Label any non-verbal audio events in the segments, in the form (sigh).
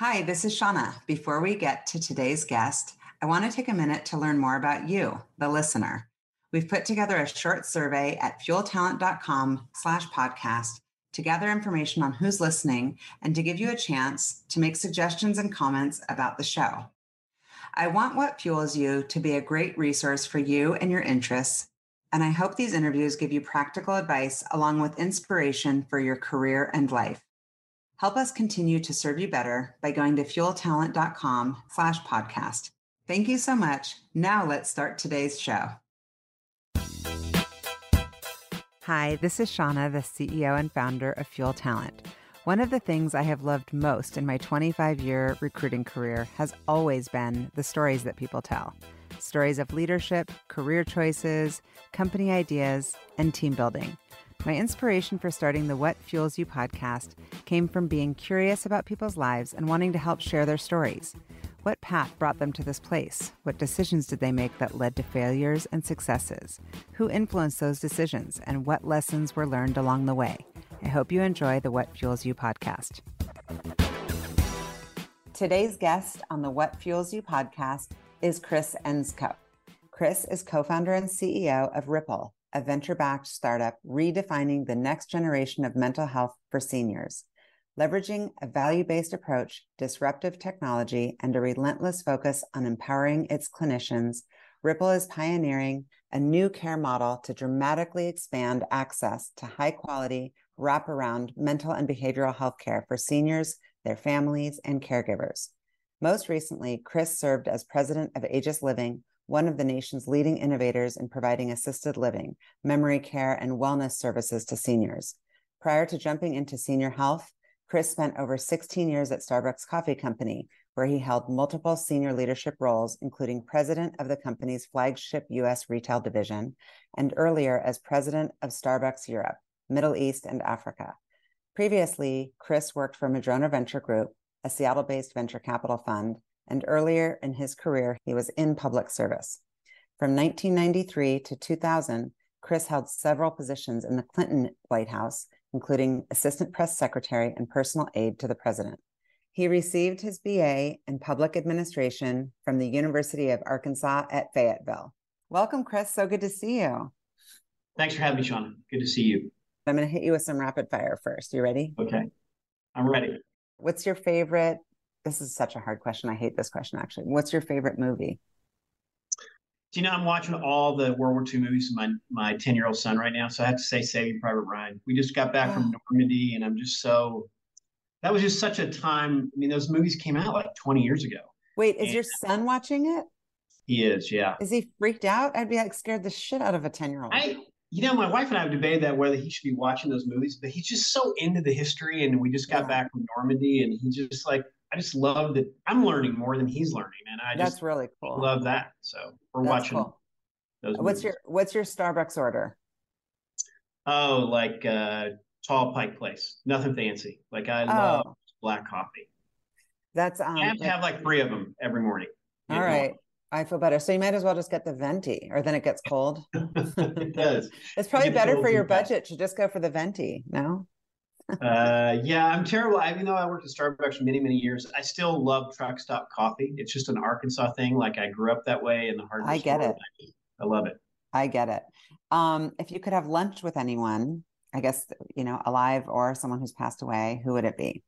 Hi, this is Shauna. Before we get to today's guest, I want to take a minute to learn more about you, the listener. We've put together a short survey at fueltalent.com slash podcast to gather information on who's listening and to give you a chance to make suggestions and comments about the show. I want what fuels you to be a great resource for you and your interests, and I hope these interviews give you practical advice along with inspiration for your career and life. Help us continue to serve you better by going to fueltalent.com slash podcast. Thank you so much. Now let's start today's show. Hi, this is Shauna, the CEO and founder of Fuel Talent. One of the things I have loved most in my 25 year recruiting career has always been the stories that people tell stories of leadership, career choices, company ideas, and team building. My inspiration for starting the What Fuels You podcast came from being curious about people's lives and wanting to help share their stories. What path brought them to this place? What decisions did they make that led to failures and successes? Who influenced those decisions? And what lessons were learned along the way? I hope you enjoy the What Fuels You podcast. Today's guest on the What Fuels You podcast is Kris Engskov. Kris is co founder and CEO of Rippl, a venture backed startup redefining the next generation of mental health for seniors. Leveraging a value based approach, disruptive technology, and a relentless focus on empowering its clinicians, Rippl is pioneering a new care model to dramatically expand access to high quality, wraparound mental and behavioral health care for seniors, their families, and caregivers. Most recently, Kris served as president of Aegis Living, one of the nation's leading innovators in providing assisted living, memory care, and wellness services to seniors. Prior to jumping into senior health, Kris spent over 16 years at Starbucks Coffee Company, where he held multiple senior leadership roles, including president of the company's flagship U.S. retail division, and earlier as president of Starbucks Europe, Middle East, and Africa. Previously, Kris worked for Madrona Venture Group, a Seattle based venture capital fund, and earlier in his career, he was in public service. From 1993 to 2000, Kris held several positions in the Clinton White House, including assistant press secretary and personal aide to the president. He received his BA in public administration from the University of Arkansas at Fayetteville. Welcome, Kris. So good to see you. Thanks for having me, Sean. Good to see you. I'm going to hit you with some rapid fire first. You ready? Okay. I'm ready. What's your favorite this is such a hard question. I hate this question actually. What's your favorite movie? Do you know I'm watching all the World War II movies with my my 10 year old son right now? So I have to say Saving Private Ryan. We just got back from Normandy and I'm just so that was just such a time. I mean, those movies came out like 20 years ago. Wait, is and your son watching it? He is, yeah. Is he freaked out? I'd be like scared the shit out of a 10 year old. I you know, my wife and I have debated that whether he should be watching those movies, but he's just so into the history and we just got yeah. back from Normandy and he just like I just love that I'm learning more than he's learning, and I just that's really cool. Love that. So we're that's watching. Cool. Those what's movies. your What's your Starbucks order? Oh, like uh, tall Pike Place. Nothing fancy. Like I oh. love black coffee. That's um, I have to have like three of them every morning. All right. I feel better. So you might as well just get the venti, or then it gets cold. (laughs) it does. (laughs) It's probably better for your budget to just go for the venti. No uh, yeah, I'm terrible. I, even though I worked at Starbucks for many, many years, I still love truck stop coffee. It's just an Arkansas thing. Like I grew up that way in the heart. I get it. I love it. I get it. Um, if you could have lunch with anyone, I guess you know, alive or someone who's passed away, who would it be?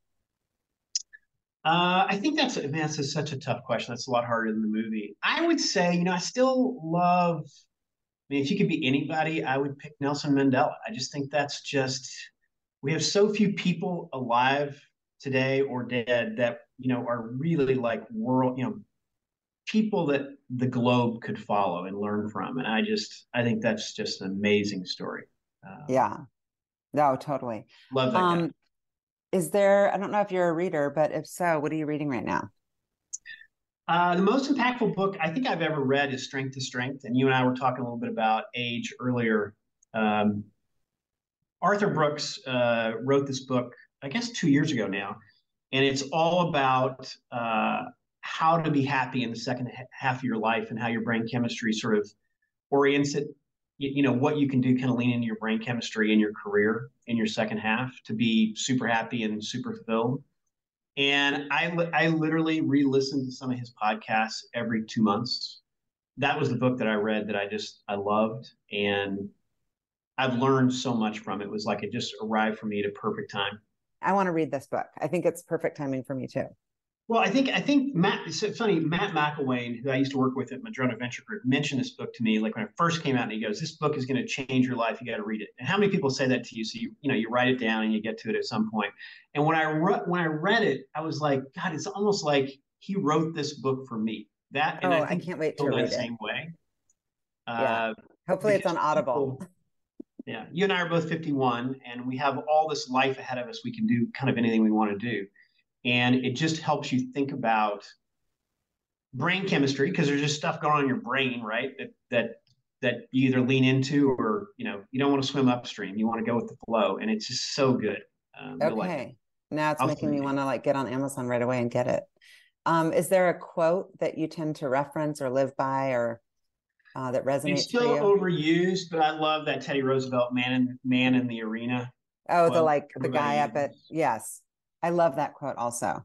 Uh, I think that's man, that's a, such a tough question. That's a lot harder than the movie. I would say, you know, I still love. I mean, if you could be anybody, I would pick Nelson Mandela. I just think that's just we have so few people alive today or dead that you know are really like world you know people that the globe could follow and learn from. And i just i think that's just an amazing story. Um, yeah. No totally. Love that um, guy. is there i don't know if you're a reader but if so what are you reading right now? Uh, the most impactful book I think I've ever read is Strength to Strength, and you and I were talking a little bit about age earlier. Um, Arthur Brooks uh, wrote this book, I guess, two years ago now, and it's all about uh, how to be happy in the second half of your life and how your brain chemistry sort of orients it. You, know what you can do, kind of lean into your brain chemistry in your career in your second half to be super happy and super fulfilled. And I, I literally re listened to some of his podcasts every two months. That was the book that I read that I just, I loved. And I've learned so much from it. it was like it just arrived for me at a perfect time. I want to read this book. I think it's perfect timing for me too. Well, I think I think Matt. It's funny. Matt McIlwain, who I used to work with at Madrona Venture Group, mentioned this book to me like when it first came out, and he goes, "This book is going to change your life. You got to read it." And how many people say that to you? So you you know you write it down and you get to it at some point. And when I re- when I read it, I was like, God, it's almost like he wrote this book for me. That and oh, I, I can't wait to read it. Same way. Yeah. Uh, Hopefully, it's on Audible. People, yeah, you and I are both 51, and we have all this life ahead of us. We can do kind of anything we want to do. And it just helps you think about brain chemistry because there's just stuff going on in your brain right that that that you either lean into or you know you don't want to swim upstream. You want to go with the flow and it's just so good. Um, okay. like now it's I'll making me want to like get on amazon right away and get it. Um, is there a quote that you tend to reference or live by or uh, that resonates it's still overused but i love that teddy roosevelt man in man in the arena oh the like the guy up at yes I love that quote also.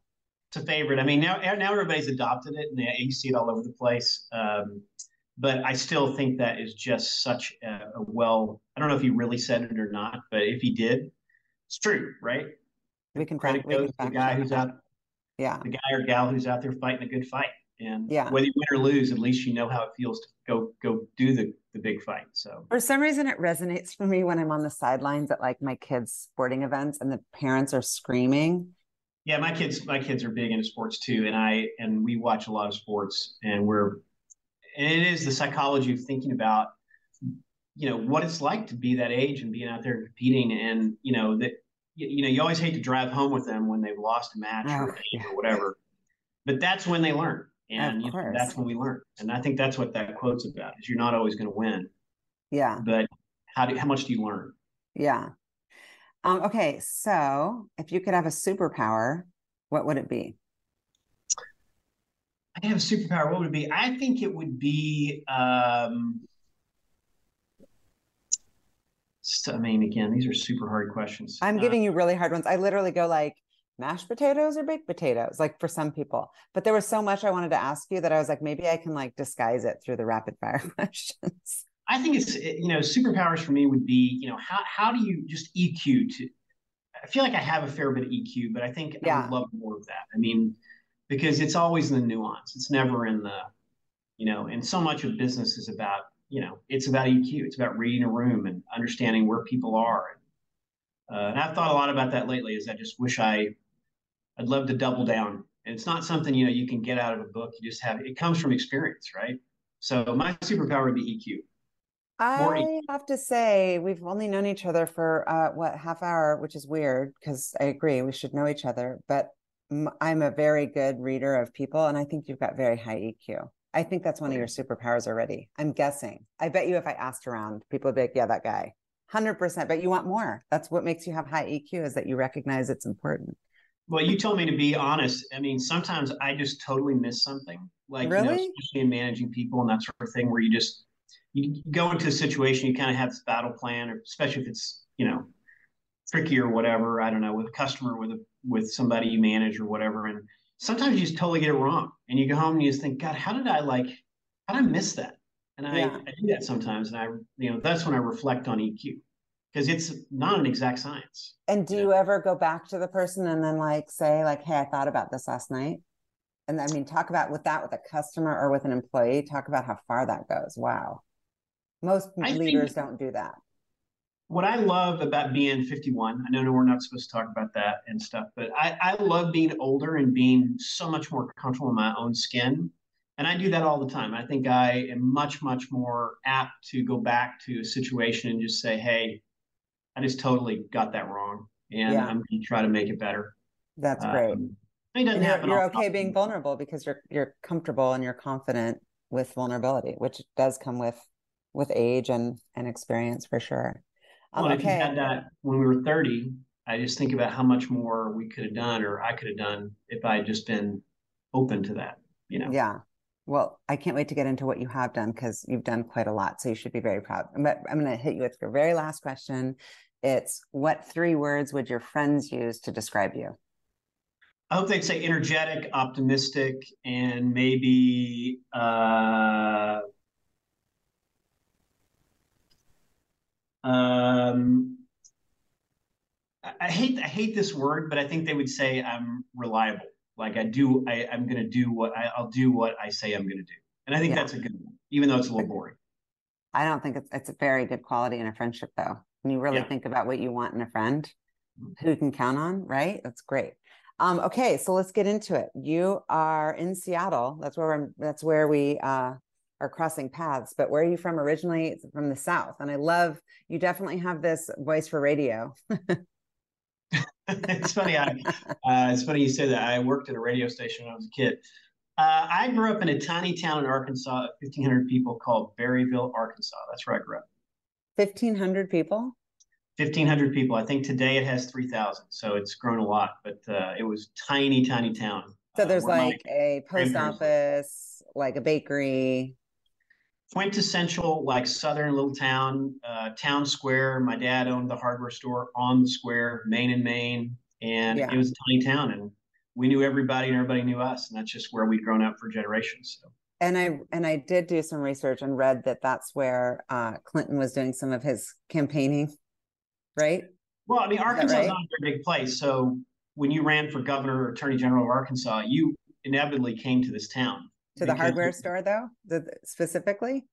It's a favorite. I mean, now now everybody's adopted it, and you see it all over the place. Um, but I still think that is just such a, a, well. I don't know if he really said it or not, but if he did, it's true, right? We can credit goes to the guy who's out. Yeah, the guy or gal who's out there fighting a good fight, and yeah, whether you win or lose, at least you know how it feels to go go do the the big fight. So for some reason, it resonates for me when I'm on the sidelines at like my kids' sporting events, and the parents are screaming yeah, my kids, my kids are big into sports too, and I and we watch a lot of sports, and we're and it is the psychology of thinking about you know what it's like to be that age and being out there competing, and you know that you know you always hate to drive home with them when they've lost a match oh, or, yeah. or whatever, but that's when they learn, and you know, that's when we learn, and I think that's what that quote's about: is you're not always going to win, yeah, but how do how much do you learn? Yeah, um, okay, so if you could have a superpower, what would it be? I could have a superpower. What would it be? I think it would be. Um, I mean, again, these are super hard questions. I'm uh, giving you really hard ones. I literally go like mashed potatoes or baked potatoes, like for some people. But there was so much I wanted to ask you that I was like, maybe I can like disguise it through the rapid fire (laughs) questions. I think it's you know superpowers for me would be you know how how do you just EQ to I feel like I have a fair bit of EQ, but I think yeah. I would love more of that. I mean, because it's always in the nuance. It's never in the, you know, and so much of business is about, you know, it's about EQ. It's about reading a room and understanding where people are. Uh, and I've thought a lot about that lately. Is I just wish I, I'd love to double down. And it's not something you know you can get out of a book. You just have it comes from experience, right? So my superpower would be EQ. I have to say, we've only known each other for uh, what half hour, which is weird because I agree we should know each other. But I'm a very good reader of people, and I think you've got very high EQ. I think that's one of your superpowers already. I'm guessing. I bet you if I asked around, people would be like, "Yeah, that guy." Hundred percent. But you want more. That's what makes you have high EQ is that you recognize it's important. Well, you told me to be honest. I mean, sometimes I just totally miss something, like really? you know, especially in managing people and that sort of thing, where you just you go into a situation, you kind of have this battle plan, or especially if it's you know tricky or whatever. I don't know with a customer, with a with somebody you manage or whatever, and sometimes you just totally get it wrong, and you go home and you just think, God, how did I like, how did I miss that? And I, yeah. I do that sometimes, and I you know that's when I reflect on EQ because it's not an exact science. And do you ever go back to the person and then like say like, Hey, I thought about this last night? And I mean, talk about with that with a customer or with an employee, talk about how far that goes. Wow. Most I leaders don't do that. What I love about being 51, I know we're not supposed to talk about that and stuff, but I, I love being older and being so much more comfortable in my own skin. And I do that all the time. I think I am much, much more apt to go back to a situation and just say, hey, I just totally got that wrong. And yeah. I'm going to try to make it better. That's great. Um, it doesn't you're. You're okay being vulnerable because you're you're comfortable and you're confident with vulnerability, which does come with with age and and experience for sure. Um, well, okay. if you had that when we were 30, I just think about how much more we could have done or I could have done if I had just been open to that, you know? Yeah. Well, I can't wait to get into what you have done because you've done quite a lot. So you should be very proud. But I'm going to hit you with your very last question. It's what three words would your friends use to describe you? I hope they'd say energetic, optimistic, and maybe uh, um, I hate I hate this word, but I think they would say I'm reliable. Like I do, I, I'm going to do what I, will do what I say I'm going to do, and I think yeah. that's a good one, even though it's a little boring. I don't think it's it's a very good quality in a friendship, though. When you really yeah. think about what you want in a friend, mm-hmm. who you can count on, right? That's great. Um, okay, so let's get into it. You are in Seattle. That's where I'm, that's where we uh, are crossing paths. But where are you from originally? It's from the South, and I love you. Definitely have this voice for radio. (laughs) it's funny. I, uh, it's funny you say that. I worked at a radio station when I was a kid. Uh, I grew up in a tiny town in Arkansas, 1,500 people, called Berryville, Arkansas. That's where I grew up. 1,500 people? 1,500 people. I think today it has 3,000. So it's grown a lot, but uh, it was tiny, tiny town. So uh, there's like a post office, like a bakery. Quintessential, like southern little town, uh, town square. My dad owned the hardware store on the square, Main and Main. And yeah. it was a tiny town. And we knew everybody and everybody knew us. And that's just where we'd grown up for generations. So and I and I did do some research and read that that's where uh, Clinton was doing some of his campaigning right? Well, I mean, Arkansas is, right? not a very big place. So when you ran for governor or attorney general of Arkansas, you inevitably came to this town. To the hardware store, though, specifically?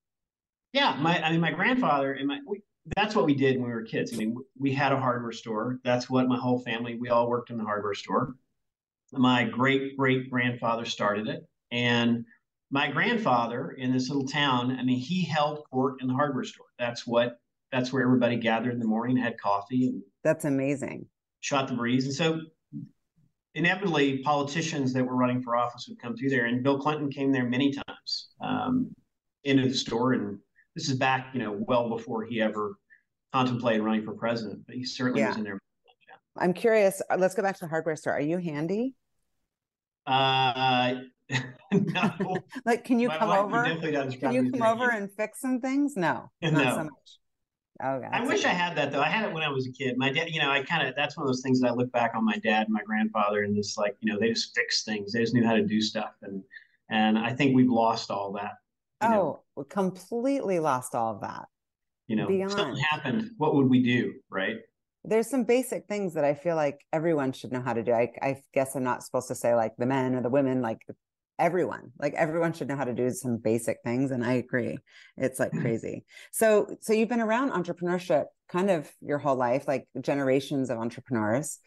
Yeah, my I mean, my grandfather and my we, that's what we did when we were kids. I mean, we had a hardware store. That's what my whole family we all worked in the hardware store. My great great grandfather started it, and my grandfather in this little town. I mean, he held court in the hardware store. That's what that's where everybody gathered in the morning, had coffee, and that's amazing. Shot the breeze, and so inevitably, politicians that were running for office would come through there, and Bill Clinton came there many times um, into the store, and this is back, you know, well before he ever contemplated running for president, but he certainly yeah. was in there. Yeah. I'm curious. Uh, let's go back to the hardware store. Are you handy? Uh, (laughs) no. (laughs) like, can you My come over? Can you come over and fix some things? No, (laughs) not so much. Oh, okay. I wish I had that though. I had it when I was a kid. My dad, you know, I kind of that's one of those things that I look back on my dad and my grandfather and just like, you know, they just fixed things. They just knew how to do stuff. And and I think we've lost all that. Oh, know. completely lost all of that. You know, Beyond. something happened. What would we do? Right. There's some basic things that I feel like everyone should know how to do. I, I guess I'm not supposed to say like the men or the women, like everyone like everyone should know how to do some basic things and i agree it's like mm-hmm. crazy. So so you've been around entrepreneurship kind of your whole life like generations of entrepreneurs.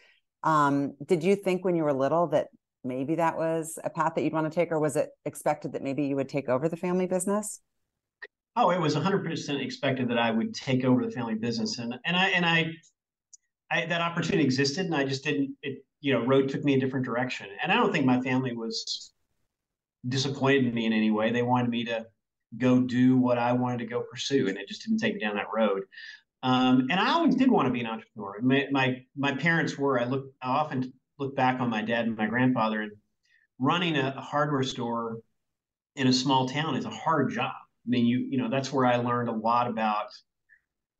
Um did you think when you were little that maybe that was a path that you'd want to take or was it expected that maybe you would take over the family business? Oh it was 100% expected that i would take over the family business and and i and i I, that opportunity existed and I just didn't it you know road took me a different direction and I don't think my family was disappointed me in any way. They wanted me to go do what I wanted to go pursue, and it just didn't take me down that road. Um, and I always did want to be an entrepreneur. My, my, my parents were. I look. I often look back on my dad and my grandfather, and running a, a hardware store in a small town is a hard job. I mean, you you know that's where I learned a lot about.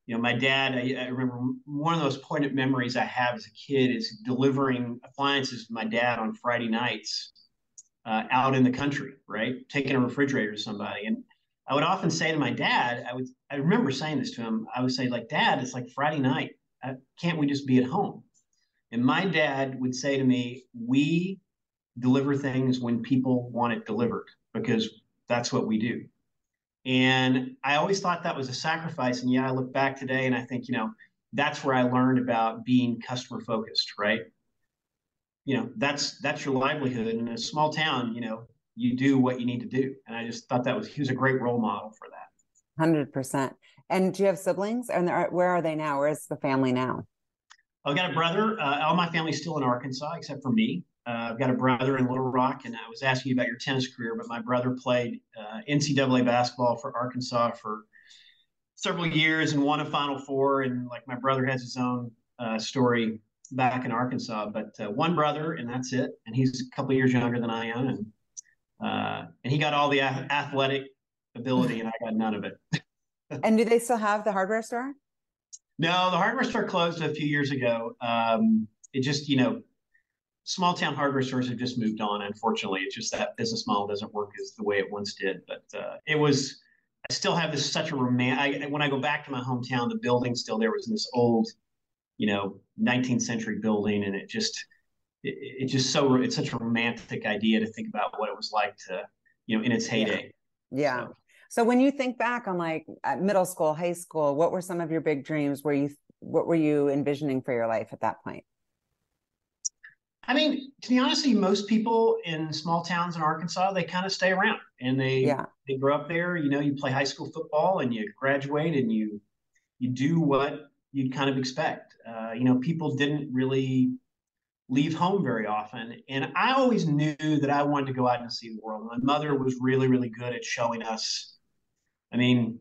You know, my dad. I, I remember one of those poignant memories I have as a kid is delivering appliances to my dad on Friday nights uh, out in the country, right? Taking a refrigerator to somebody. And I would often say to my dad, I would, I remember saying this to him. I would say, like, Dad, it's like Friday night. Uh, can't we just be at home? And my dad would say to me, We deliver things when people want it delivered because that's what we do. And I always thought that was a sacrifice. And yeah, I look back today and I think, you know, that's where I learned about being customer focused, right? You know that's that's your livelihood. In a small town you know you do what you need to do. And i just thought that was he was a great role model for that. 100% and do you have siblings? And where are they now? Where's the family now? I've got a brother uh, all my family's still in arkansas except for me. Uh, i've got a brother in little rock and i was asking you about your tennis career but my brother played uh, ncaa basketball for arkansas for several years and won a final four. And like my brother has his own uh, story back in Arkansas, but uh, one brother, and that's it. And he's a couple years younger than I am, and uh, and he got all the a- athletic ability, and I got none of it. (laughs) and do they still have the hardware store? No, the hardware store closed a few years ago. Um, it just, you know, small town hardware stores have just moved on. Unfortunately, it's just that business model doesn't work as the way it once did. But uh, it was. I still have this such a romantic. When I go back to my hometown, the building still there was this old, you know, 19th century building, and it just, it, it just so it's such a romantic idea to think about what it was like to, you know, in its heyday. Yeah. yeah. So. so when you think back on like middle school, high school, what were some of your big dreams? Were you what were you envisioning for your life at that point? I mean, to be honest, most people in small towns in Arkansas, they kind of stay around and they yeah. they grow up there. You know, you play high school football and you graduate and you you do what you'd kind of expect. Uh, you know, people didn't really leave home very often, and I always knew that I wanted to go out and see the world. My mother was really, really good at showing us. I mean,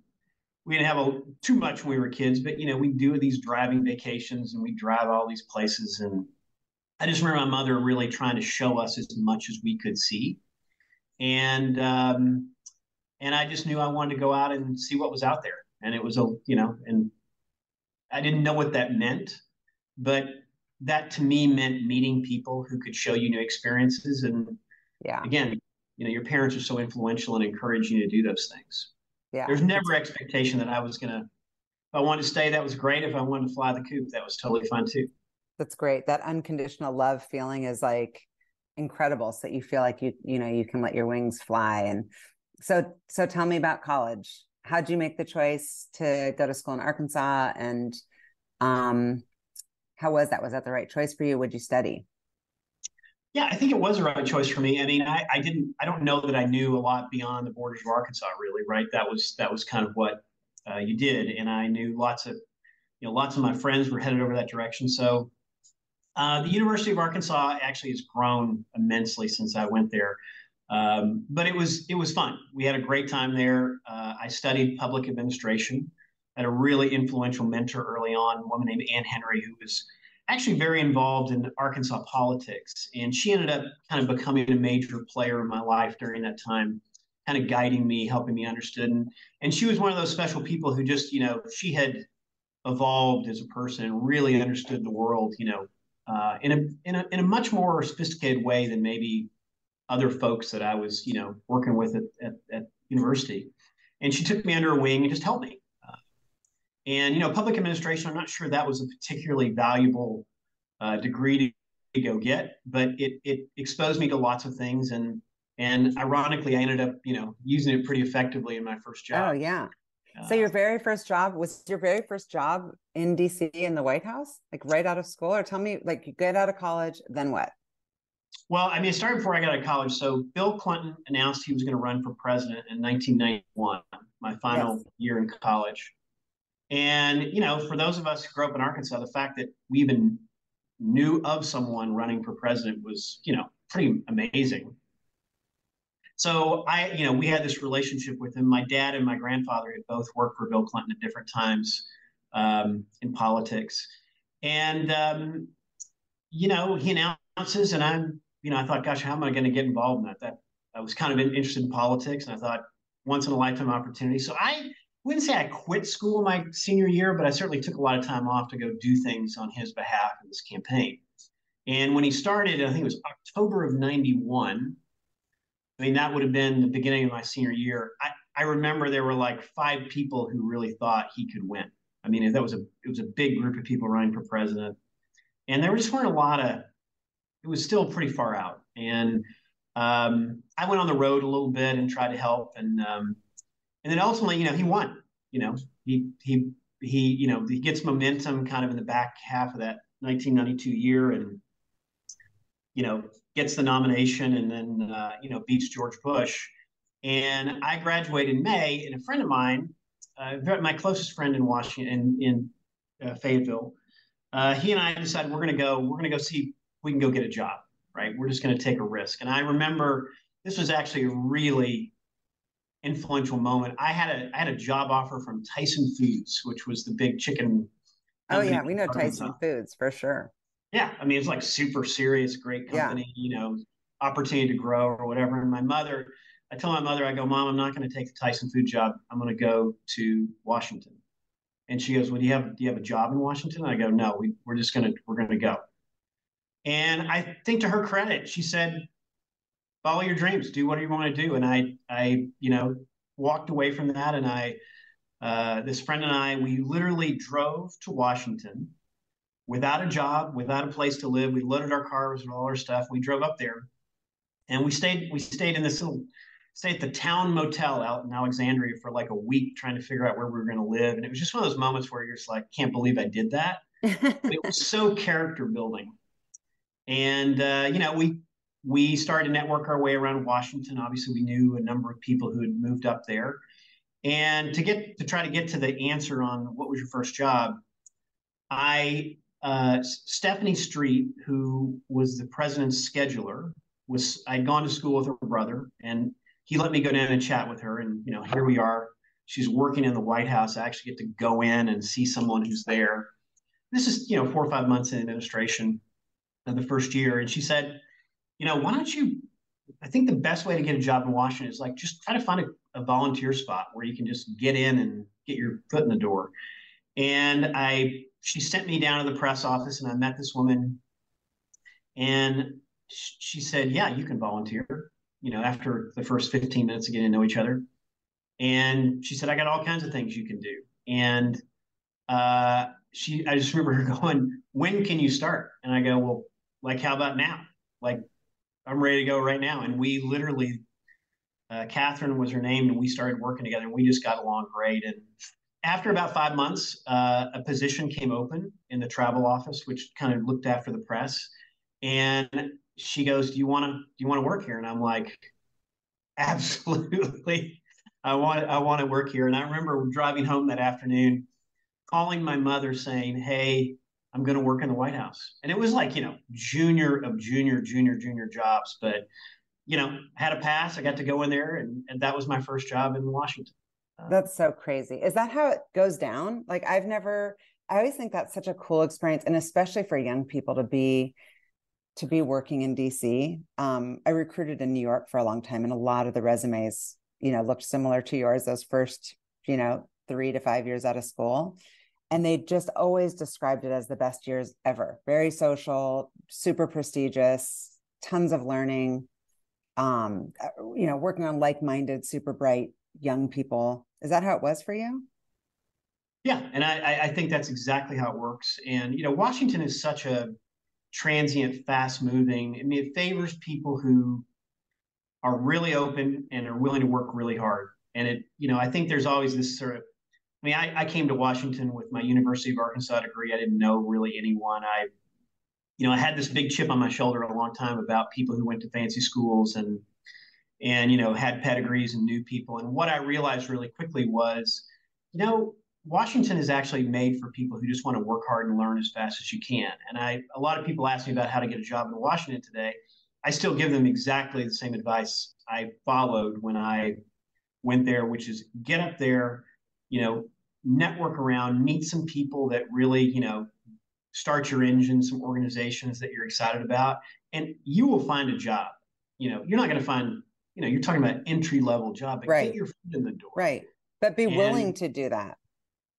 we didn't have a, too much when we were kids, but you know, we do these driving vacations and we drive all these places and I just remember my mother really trying to show us as much as we could see, and um, and I just knew I wanted to go out and see what was out there, and it was a you know, and I didn't know what that meant, but that to me meant meeting people who could show you new experiences, and yeah, again, you know, your parents are so influential and encourage you to do those things. Yeah, there's never expectation that I was gonna. If I wanted to stay, that was great. If I wanted to fly the coop, that was totally fun too. That's great. That unconditional love feeling is like incredible. So you feel like you, you know, you can let your wings fly. And so, so tell me about college. How'd you make the choice to go to school in Arkansas? And um, how was that? Was that the right choice for you? Would you study? Yeah, I think it was the right choice for me. I mean, I, I didn't, I don't know that I knew a lot beyond the borders of Arkansas, really. Right? That was that was kind of what uh, you did, and I knew lots of, you know, lots of my friends were headed over that direction. So uh, the University of Arkansas actually has grown immensely since I went there. Um, but it was it was fun. We had a great time there. Uh, I studied public administration. Had a really influential mentor early on, a woman named Ann Henry, who was actually very involved in Arkansas politics, and she ended up kind of becoming a major player in my life during that time, kind of guiding me, helping me understand. And, and she was one of those special people who just you know she had evolved as a person and really understood the world, you know, uh, in a in a in a much more sophisticated way than maybe other folks that I was you know working with at, at, at university. And she took me under her wing and just helped me. Uh, and you know, public administration, I'm not sure that was a particularly valuable uh, degree to go get, but it it exposed me to lots of things and and ironically, I ended up you know using it pretty effectively in my first job. Oh yeah so your very first job was your very first job in DC in the White House, like right out of school, or tell me, like you get out of college, then what? Well, I mean, it started before I got out of college. So Bill Clinton announced he was going to run for president in 1991, my final yes. year in college. And you know, for those of us who grew up in Arkansas, the fact that we even knew of someone running for president was, you know, pretty amazing. So I, you know, we had this relationship with him. My dad and my grandfather had both worked for Bill Clinton at different times um, in politics, and um, you know, he announces, and I'm, you know, I thought, gosh, how am I going to get involved in that? That I was kind of interested in politics, and I thought, once in a lifetime opportunity. So I wouldn't say I quit school my senior year, but I certainly took a lot of time off to go do things on his behalf in this campaign. And when he started, I think it was October of 91, I mean, that would have been the beginning of my senior year. I, I remember there were like five people who really thought he could win. I mean, that was a it was a big group of people running for president, and there just weren't a lot of. It was still pretty far out, and um, I went on the road a little bit and tried to help, and um, and then ultimately, you know, he won. You know, he he he you know he gets momentum kind of in the back half of that 1992 year, and you know gets the nomination and then uh, you know beats George Bush. And I graduated in May, and a friend of mine, uh, my closest friend in Washington, in, in uh, Fayetteville, uh, he and I decided we're going to go. We're going to go see we can go get a job. Right, we're just going to take a risk. And I remember this was actually a really influential moment. I had a I had a job offer from Tyson Foods, which was the big chicken. Oh yeah, we know Tyson Foods for sure. Yeah, I mean, it's like super serious, great company, yeah. you know, opportunity to grow or whatever. And my mother, I tell my mother, I go, Mom, I'm not going to take the Tyson food job. I'm going to go to Washington. And she goes, Well, do you have do you have a job in Washington? I go, No, we, we're just gonna we're gonna go. And I think to her credit, she said, follow your dreams, do whatever you want to do. And I, I, you know, walked away from that. And I, uh, this friend and I, we literally drove to Washington without a job, without a place to live. We loaded our cars with all our stuff. We drove up there and we stayed, we stayed in this little, stayed at the town motel out in Alexandria for like a week trying to figure out where we were going to live. And it was just one of those moments where you're just like, can't believe I did that. (laughs) it was so character building. And, uh, you know, we, we started to network our way around Washington. Obviously, we knew a number of people who had moved up there. And to get to try to get to the answer on what was your first job, I uh, Stephanie Street, who was the president's scheduler, was I'd gone to school with her brother, and he let me go down and chat with her. And you know, here we are. She's working in the White House. I actually get to go in and see someone who's there. This is you know four or five months in administration the first year, and she said, you know, why don't you? I think the best way to get a job in Washington is like just try to find a, a volunteer spot where you can just get in and get your foot in the door. And I, she sent me down to the press office, and I met this woman, and she said, "Yeah, you can volunteer." You know, after the first 15 minutes of getting to know each other, and she said, "I got all kinds of things you can do." And uh, she, I just remember her (laughs) going, "When can you start?" And I go, "Well, like how about now? Like I'm ready to go right now. And we literally, uh, Catherine was her name, and we started working together. And we just got along great. And after about five months, uh, a position came open in the travel office, which kind of looked after the press. And she goes, "Do you want to? Do you want to work here?" And I'm like, "Absolutely, I want. I want to work here." And I remember driving home that afternoon, calling my mother, saying, "Hey, I'm going to work in the White House. And it was like, you know, junior of junior, junior, junior jobs. But, you know, had a pass. I got to go in there, and, and that was my first job in Washington. Uh, that's so crazy. Is that how it goes down? Like, I've never, I always think that's such a cool experience. And especially for young people to be, to be working in DC. Um, I recruited in New York for a long time, and a lot of the resumes, you know, looked similar to yours those first, you know, three to five years out of school and they just always described it as the best years ever. Very social super prestigious tons of learning um uh, you know working on like-minded super bright young people. Is that how it was for you? Yeah and i i think that's exactly how it works. And you know washington is such a transient fast moving i mean it favors people who are really open and are willing to work really hard. And it you know i think there's always this sort of I mean, I, I came to Washington with my University of Arkansas degree. I didn't know really anyone. I, you know, I had this big chip on my shoulder a long time about people who went to fancy schools and, and you know, had pedigrees and knew people. And what I realized really quickly was, you know, Washington is actually made for people who just want to work hard and learn as fast as you can. And I, a lot of people ask me about how to get a job in Washington today. I still give them exactly the same advice I followed when I went there, which is get up there, you know, network around, meet some people that really, you know, start your engine, some organizations that you're excited about, and you will find a job. You know, you're not going to find, you know, you're talking about entry level job, but right. get your foot in the door. Right. But be and, willing to do that.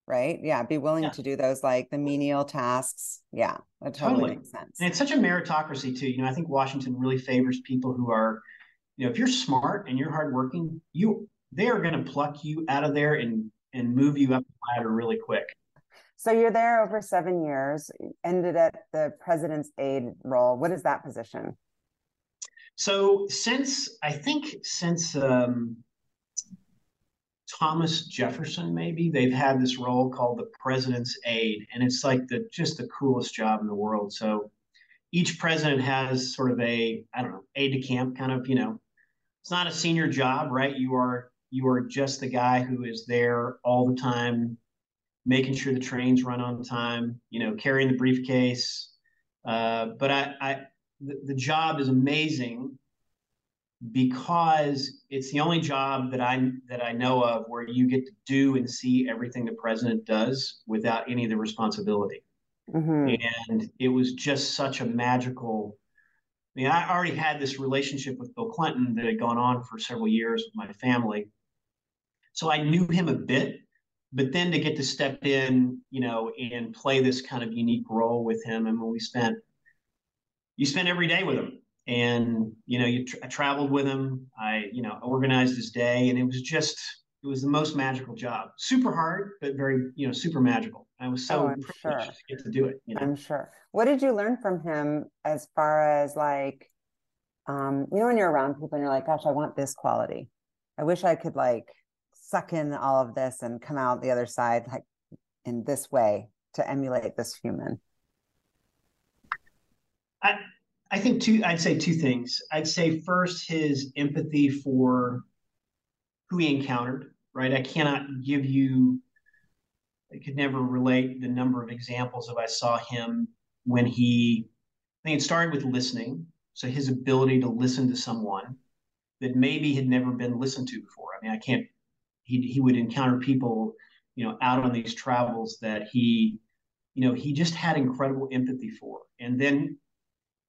Right. Yeah. Be willing yeah. to do those like the menial tasks. Yeah. That totally, totally makes sense. And it's such a meritocracy too. You know, I think Washington really favors people who are, you know, if you're smart and you're hardworking, you they are going to pluck you out of there and and move you up ladder really quick. So you're there over seven years, ended at the president's aide role. What is that position? So since I think since um, Thomas Jefferson, maybe they've had this role called the president's aide, and it's like the just the coolest job in the world. So each president has sort of a I don't know aide de camp kind of you know it's not a senior job, right? You are you are just the guy who is there all the time, making sure the trains run on time, you know, carrying the briefcase. Uh, but I, I the, the job is amazing because it's the only job that I that I know of where you get to do and see everything the president does without any of the responsibility. Mm-hmm. And it was just such a magical. I mean, I already had this relationship with Bill Clinton that had gone on for several years with my family, so I knew him a bit, but then to get to step in, you know, and play this kind of unique role with him, and when we spent you spent every day with him. And, you know, you tra- I traveled with him. I, you know, organized his day and it was just, it was the most magical job. Super hard, but very, you know, super magical. I was so Oh, I'm privileged sure. to get to do it. You know, I'm sure. What did you learn from him as far as like, um, you know, when you're around people and you're like, gosh, I want this quality. I wish I could like suck in all of this and come out the other side like in this way to emulate this human. I, I think two, I'd say two things. I'd say first, his empathy for who he encountered, right? I cannot give you, I could never relate the number of examples of I saw him when he, I think it started with listening. So his ability to listen to someone that maybe had never been listened to before. I mean, I can't, he, he would encounter people, you know, out on these travels that he, you know, he just had incredible empathy for. And then,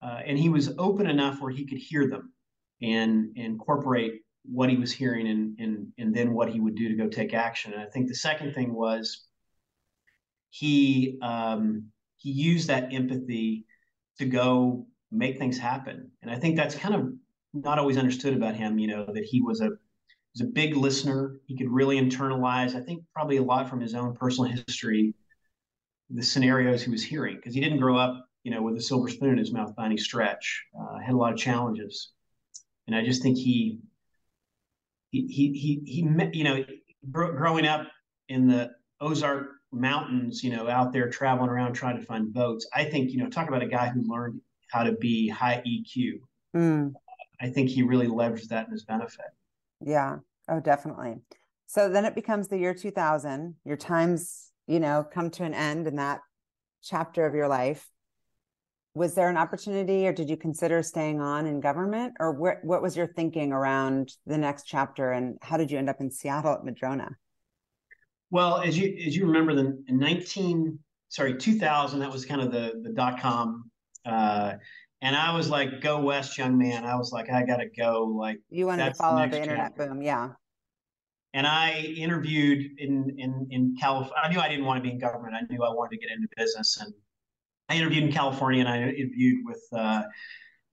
uh, and he was open enough where he could hear them and, and incorporate what he was hearing and, and, and then what he would do to go take action. And I think the second thing was he, um, he used that empathy to go make things happen. And I think that's kind of not always understood about him, you know, that he was a was a big listener. He could really internalize, I think probably a lot from his own personal history, the scenarios he was hearing, because he didn't grow up, you know, with a silver spoon in his mouth by any stretch. Uh, had a lot of challenges. And I just think he he he he, he you know, growing up in the Ozark mountains, you know, out there traveling around trying to find boats. I think, you know, talk about a guy who learned how to be high EQ. Mm, I think he really leveraged that in his benefit. Yeah. Oh, definitely. So then it becomes the year 2000. Your times, you know, come to an end in that chapter of your life. Was there an opportunity or did you consider staying on in government or where, what was your thinking around the next chapter and how did you end up in Seattle at Madrona? Well, as you as you remember, the in nineteen sorry two thousand that was kind of the the dot com, uh, and I was like, "Go west, young man." I was like, "I gotta go." Like You wanted to that's the follow the, internet chapter. boom. Yeah. And I interviewed in in in California. I knew I didn't want to be in government. I knew I wanted to get into business, and I interviewed in California, and I interviewed with uh,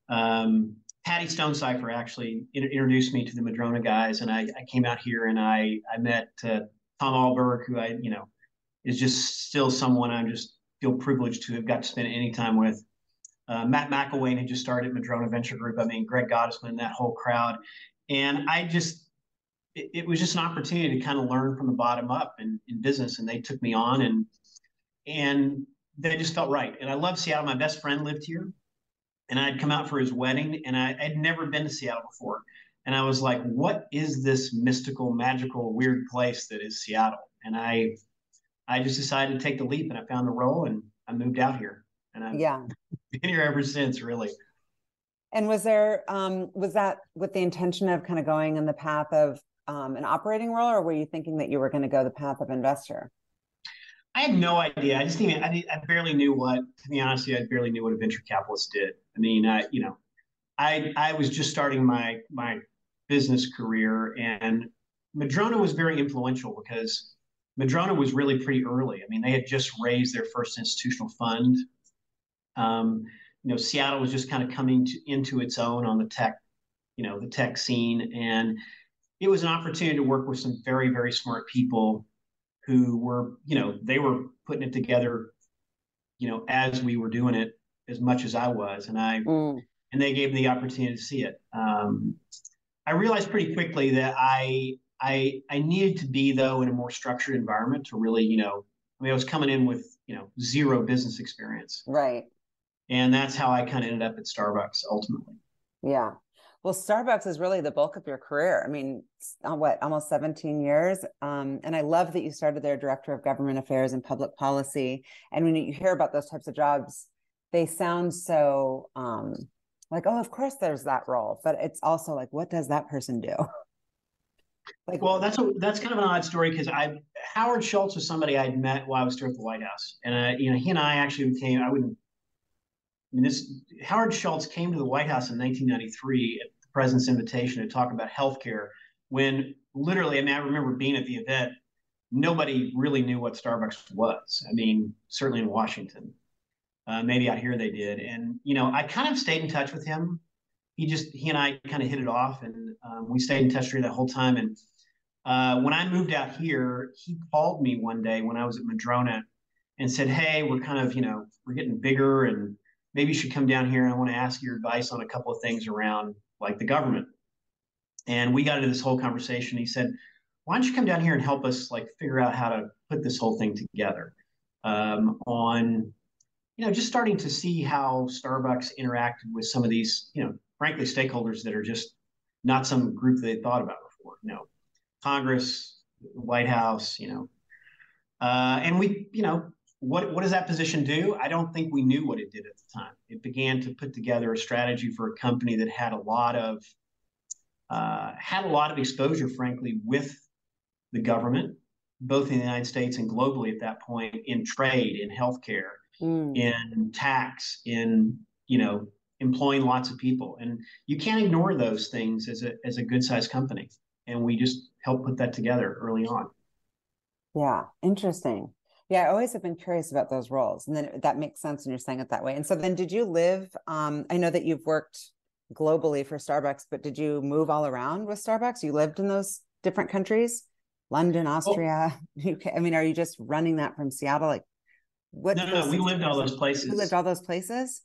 um, Patty Stonesifer. Actually, in- introduced me to the Madrona guys, and I, I came out here and I I met uh, Tom Alberg, who I you know is just still someone I'm just feel privileged to have got to spend any time with. Uh, Matt McIlwain had just started Madrona Venture Group. I mean, Greg Gottesman, that whole crowd, and I just it, it was just an opportunity to kind of learn from the bottom up in, in business, and they took me on and and they just felt right. And I love Seattle. My best friend lived here, and I'd come out for his wedding, and I, I'd never been to Seattle before. And I was like, what is this mystical, magical, weird place that is Seattle? And I I just decided to take the leap and I found the role and I moved out here. And I've Yeah. (laughs) been here ever since, really. And was there um was that with the intention of kind of going in the path of um an operating role or were you thinking that you were going to go the path of investor? I had no idea. I just even I, I barely knew what, to be honest, with you, I barely knew what a venture capitalist did. I mean, I you know, I I was just starting my my business career, and Madrona was very influential because Madrona was really pretty early. I mean, they had just raised their first institutional fund. Um, you know, Seattle was just kind of coming to, into its own on the tech, you know, the tech scene, and it was an opportunity to work with some very very smart people who were, you know, they were putting it together, you know, as we were doing it as much as I was, and I Mm, and they gave me the opportunity to see it. Um, I realized pretty quickly that I I I needed to be though in a more structured environment to really, you know, I mean, I was coming in with you know zero business experience, right. And that's how I kind of ended up at Starbucks ultimately. Yeah. Well, Starbucks is really the bulk of your career. I mean, uh, what, almost 17 years. Um, and I love that you started there director of government affairs and public policy. And when you hear about those types of jobs, they sound so um, like, oh, of course there's that role. But it's also like, what does that person do? (laughs) like, Well, that's a, that's kind of an odd story because I Howard Schultz was somebody I'd met while I was still at the White House, and uh, you know he and I actually became I wouldn't. I mean, this Howard Schultz came to the White House in 1993 at the president's invitation to talk about healthcare. When literally, I mean, I remember being at the event. Nobody really knew what Starbucks was. I mean, certainly in Washington. Uh, maybe out here they did. And, you know, I kind of stayed in touch with him. He just, he and I kind of hit it off and um, we stayed in touch through that whole time. And uh, when I moved out here, he called me one day when I was at Madrona and said, Hey, we're kind of, you know, we're getting bigger and maybe you should come down here and I want to ask your advice on a couple of things around like the government. And we got into this whole conversation. He said, why don't you come down here and help us like figure out how to put this whole thing together um, on you know just starting to see how starbucks interacted with some of these you know frankly stakeholders that are just not some group they thought about before you know congress white house you know uh, and we you know what what does that position do i don't think we knew what it did at the time it began to put together a strategy for a company that had a lot of uh, had a lot of exposure frankly with the government, both in the United States and globally at that point, in trade, in healthcare, mm. in tax, in you know employing lots of people, and you can't ignore those things as a as a good sized company. And we just helped put that together early on. Yeah, interesting. Yeah, I always have been curious about those roles, and then that makes sense when you're saying it that way. And so, then did you live? Um, I know that you've worked globally for Starbucks, but did you move all around with Starbucks? You lived in those different countries? London, Austria, (laughs) oh. UK? I mean, are you just running that from Seattle? Like, what? No, no, we lived all those places. We lived all those places.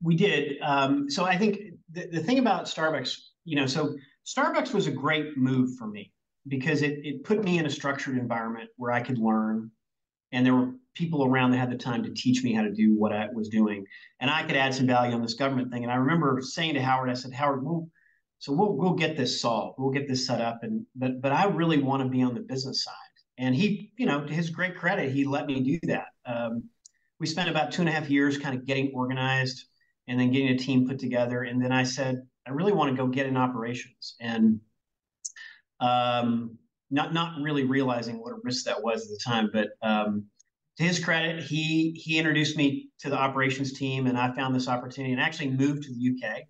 We did. Um, so I think the, the thing about Starbucks, you know, so Starbucks was a great move for me because it it put me in a structured environment where I could learn, and there were people around that had the time to teach me how to do what I was doing, and I could add some value on this government thing. And I remember saying to Howard, I said, Howard, we'll so we'll we'll get this solved. We'll get this set up. And but but I really want to be on the business side. And he, you know, to his great credit, he let me do that. Um, we spent about two and a half years kind of getting organized and then getting a team put together. And then I said, I really want to go get in operations. And um, not not really realizing what a risk that was at the time, but um, to his credit, he he introduced me to the operations team, and I found this opportunity and actually moved to the UK.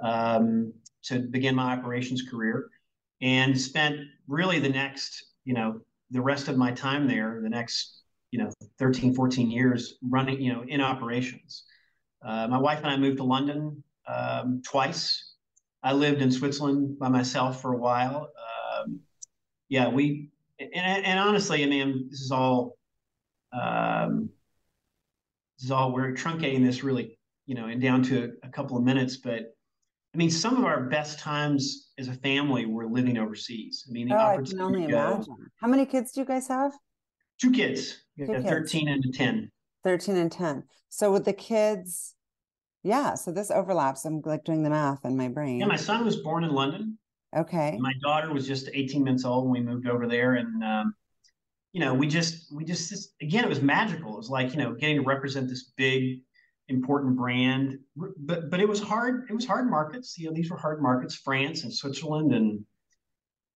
Um, to begin my operations career and spent really the next, you know, the rest of my time there, the next, you know, 13, 14 years running, you know, in operations. Uh, my wife and I moved to London um, twice. I lived in Switzerland by myself for a while. Um, yeah, we, and, and, honestly, I mean, this is all, um, this is all, we're truncating this really, you know, and down to a, a couple of minutes, but I mean, some of our best times as a family were living overseas. I mean, the oh, I can only imagine. How many kids do you guys have? Two kids, Two kids. 13 and 10. 13 and 10. So with the kids, yeah, so this overlaps. I'm like doing the math in my brain. Yeah, my son was born in London. Okay. My daughter was just 18 months old when we moved over there. And, um, you know, we just, we just, again, it was magical. It was like, you know, getting to represent this big important brand. But but it was hard. It was hard markets. You know, these were hard markets. France and Switzerland and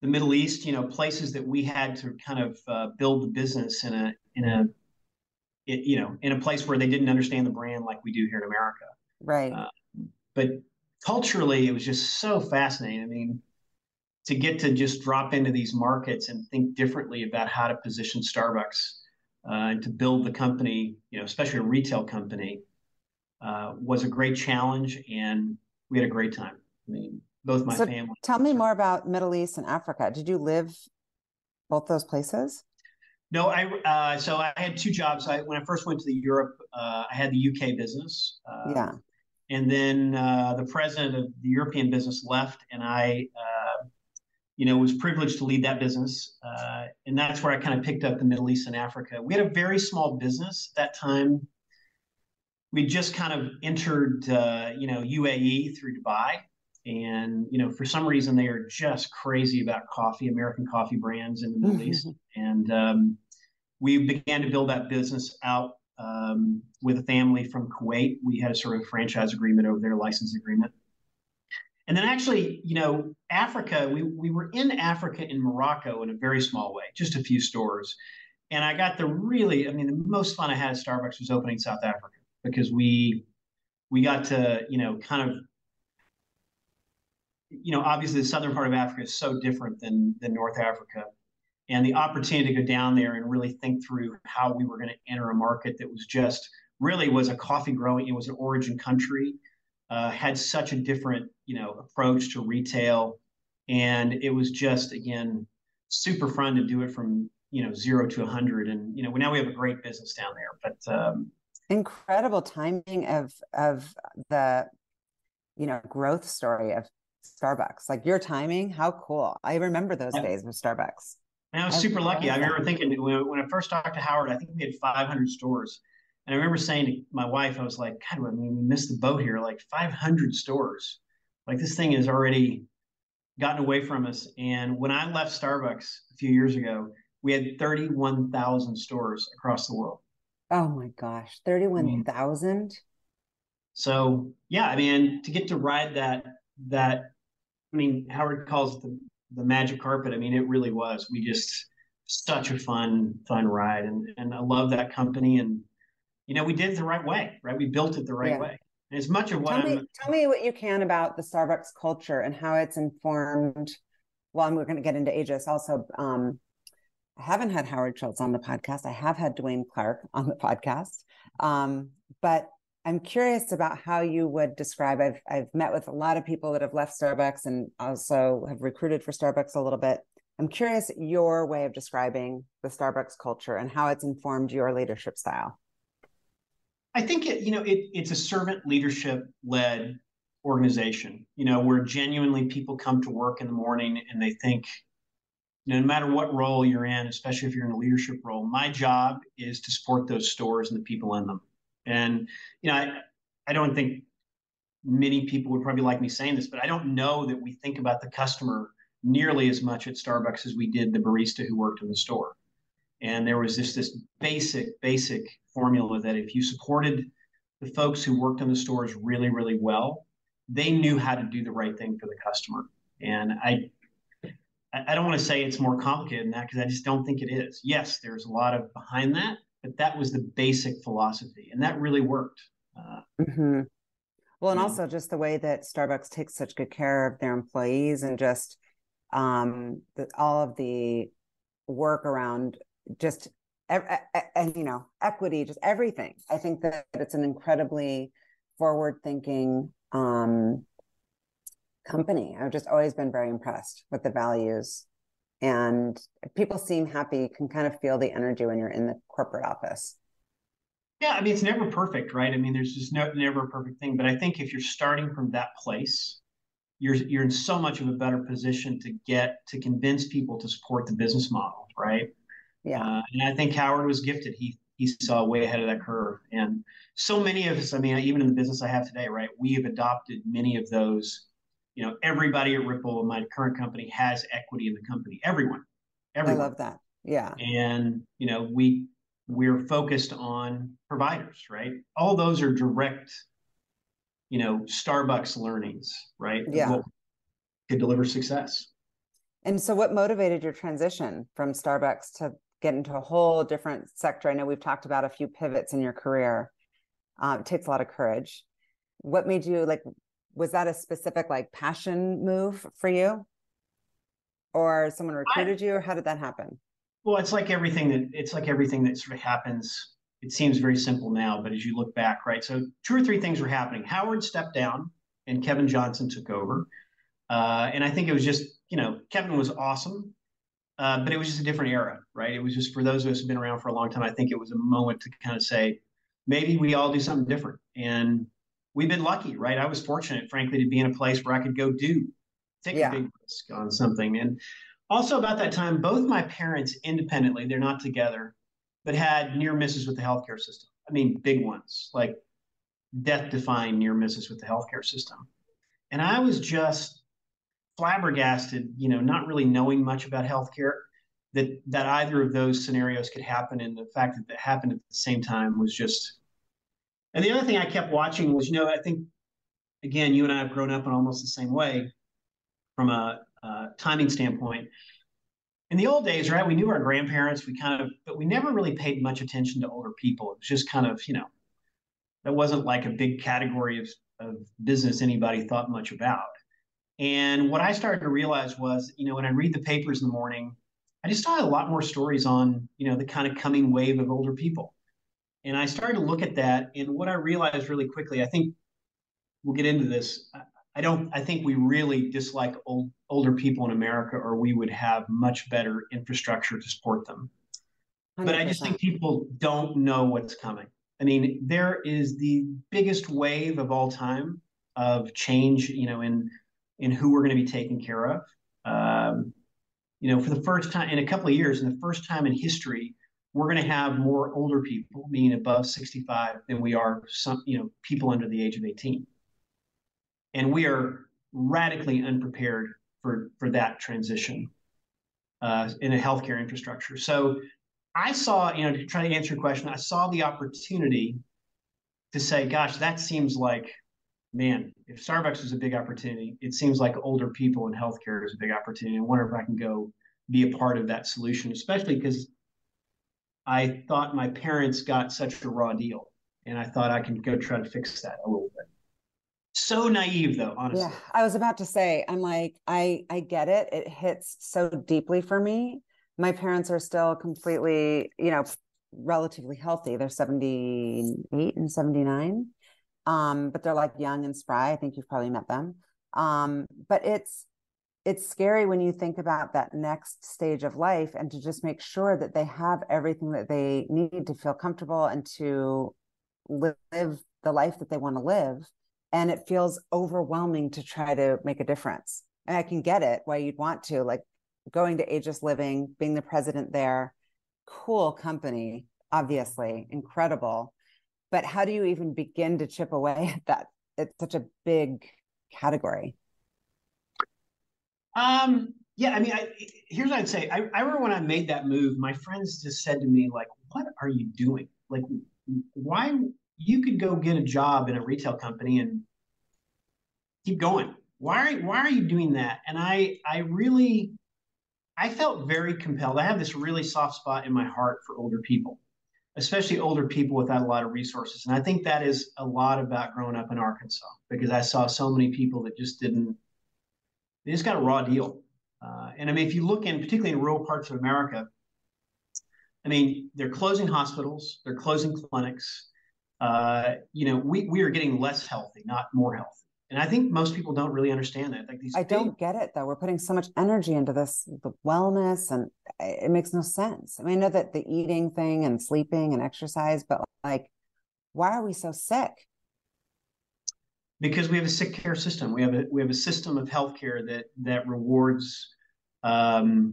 the Middle East. You know, places that we had to kind of uh, build the business in a in a it, you know in a place where they didn't understand the brand like we do here in America. Right. Uh, but culturally, it was just so fascinating. I mean. To get to just drop into these markets and think differently about how to position Starbucks uh, and to build the company, you know, especially a retail company, uh, was a great challenge, and we had a great time. I mean, both my family. Tell me more about Middle East and Africa. Did you live both those places? No, I uh, so I had two jobs. I, when I first went to the Europe, uh, I had the UK business. Uh, yeah. And then uh, the president of the European business left, and I, uh, you know, was privileged to lead that business. Uh, and that's where I kind of picked up the Middle East and Africa. We had a very small business at that time we just kind of entered, uh, you know, UAE through Dubai, and you know, for some reason they are just crazy about coffee, American coffee brands in the Middle East, and um, we began to build that business out um, with a family from Kuwait. We had a sort of franchise agreement over there, license agreement. And then actually, you know, Africa, we, we were in Africa in Morocco in a very small way, just a few stores. And I got the really, I mean, the most fun I had at Starbucks was opening South Africa because we we got to you know kind of you know obviously the southern part of Africa is so different than than North Africa, and the opportunity to go down there and really think through how we were going to enter a market that was just really was a coffee growing. It was an origin country, uh, had such a different you know approach to retail, and it was just again super fun to do it from you know zero to a hundred. And you know now we have a great business down there, but. Um, incredible timing of of the you know growth story of Starbucks. Like your timing, how cool! I remember those days with Starbucks. And I was I super lucky. I remember thinking when, when I first talked to Howard, I think we had 500 stores. And I remember saying to my wife, I was like, God, I mean, we missed the boat here. Like 500 stores. Like this thing is already gotten away from us. And when I left Starbucks a few years ago, we had 31,000 stores across the world. Oh my gosh, 31,000? So, yeah, I mean, to get to ride that, that, I mean, Howard calls it the, the magic carpet. I mean, it really was. We just, such a fun, fun ride. And, and I love that company. And, you know, we did it the right way, right? We built it the right yeah. way. And as much of what tell me, tell me what you can about the Starbucks culture and how it's informed. Well, we're going to get into Aegis also. Um, I haven't had Howard Schultz on the podcast. I have had Dwayne Clark on the podcast. Um, but I'm curious about how you would describe. I've I've met with a lot of people that have left Starbucks and also have recruited for Starbucks a little bit. I'm curious your way of describing the Starbucks culture and how it's informed your leadership style. I think it, you know, it, it's a servant leadership led organization, you know, where genuinely people come to work in the morning and they think, you know, no matter what role you're in, especially if you're in a leadership role, my job is to support those stores and the people in them. And, you know, I, I don't think many people would probably like me saying this, but I don't know that we think about the customer nearly as much at Starbucks as we did the barista who worked in the store. And there was just this basic, basic formula that if you supported the folks who worked in the stores really, really well, they knew how to do the right thing for the customer. And I, I don't want to say it's more complicated than that because I just don't think it is. Yes, there's a lot of behind that, but that was the basic philosophy, and that really worked. Uh, mm-hmm. Well, and also just the way that Starbucks takes such good care of their employees, and just um, the, all of the work around just and you know equity, just everything. I think that it's an incredibly forward-thinking um, company. I've just always been very impressed with the values. And people seem happy, you can kind of feel the energy when you're in the corporate office. Yeah, I mean, it's never perfect, right? I mean, there's just no, never a perfect thing. But I think if you're starting from that place, you're you're in so much of a better position to get to convince people to support the business model, right? Yeah. Uh, and I think Howard was gifted. He he saw way ahead of that curve. And so many of us, I mean, even in the business I have today, right, we have adopted many of those you know, everybody at Rippl, my current company, has equity in the company. Everyone, everyone. I love that. Yeah. And you know, we we're focused on providers, right? All those are direct, you know, Starbucks learnings, right? Yeah. To deliver success. And so, what motivated your transition from Starbucks to get into a whole different sector? I know we've talked about a few pivots in your career. Um, it takes a lot of courage. What made you like? was that a specific like passion move for you or someone recruited I, you or how did that happen well it's like everything that it's like everything that sort of happens it seems very simple now but as you look back right so two or three things were happening howard stepped down and kevin johnson took over uh, and i think it was just you know kevin was awesome uh, but it was just a different era right it was just for those of us who've been around for a long time i think it was a moment to kind of say maybe we all do something different and we've been lucky, right? I was fortunate, frankly, to be in a place where I could go do, take yeah. a big risk on something. And also about that time, both my parents independently, they're not together, but had near misses with the healthcare system. I mean, big ones, like death defying near misses with the healthcare system. And I was just flabbergasted, you know, not really knowing much about healthcare, that that either of those scenarios could happen. And the fact that it happened at the same time was just and the other thing I kept watching was, you know, I think, again, you and I have grown up in almost the same way from a, a timing standpoint. In the old days, right, we knew our grandparents, we kind of, but we never really paid much attention to older people. It was just kind of, you know, that wasn't like a big category of, of business anybody thought much about. And what I started to realize was, you know, when I read the papers in the morning, I just saw a lot more stories on, you know, the kind of coming wave of older people And I started to look at that. And what I realized really quickly, I think we'll get into this. I don't, I think we really dislike old, older people in America, or we would have much better infrastructure to support them. 100%. But I just think people don't know what's coming. I mean, there is the biggest wave of all time of change, you know, in in who we're going to be taking care of. Um, you know, for the first time in a couple of years, in the first time in history, we're going to have more older people, meaning above 65, than we are some, you know, people under the age of 18. And we are radically unprepared for for that transition uh, in a healthcare infrastructure. So I saw, you know, to try to answer your question, I saw the opportunity to say, gosh, that seems like, man, if Starbucks is a big opportunity, it seems like older people in healthcare is a big opportunity. I wonder if I can go be a part of that solution, especially because I thought my parents got such a raw deal. And I thought I can go try to fix that a little bit. So naive though, honestly. Yeah, I was about to say, I'm like, I I get it. It hits so deeply for me my parents are still completely, you know, relatively healthy. They're 78 and 79. Um, but they're like young and spry. I think you've probably met them. Um, but it's it's scary when you think about that next stage of life and to just make sure that they have everything that they need to feel comfortable and to live the life that they want to live. And it feels overwhelming to try to make a difference. And I can get it why you'd want to. Like going to Aegis Living, being the president there, cool company, obviously, incredible. But how do you even begin to chip away at that? It's such a big category. Um, yeah, I mean, I, here's what I'd say. I, I remember when I made that move, my friends just said to me, like, what are you doing? Like, why you could go get a job in a retail company and keep going. Why why are you doing that? And I, I really, I felt very compelled. I have this really soft spot in my heart for older people, especially older people without a lot of resources. And I think that is a lot about growing up in Arkansas because I saw so many people that just didn't, they just got a raw deal. Uh, and I mean, if you look in, particularly in rural parts of America, I mean, they're closing hospitals, they're closing clinics. Uh, you know, we, we are getting less healthy, not more healthy. And I think most people don't really understand that. Like these, I don't get it though. We're putting so much energy into this, the wellness, and it makes no sense. I mean, I know that the eating thing and sleeping and exercise, but like, why are we so sick? Because we have a sick care system. We have a we have a system of healthcare that that rewards um,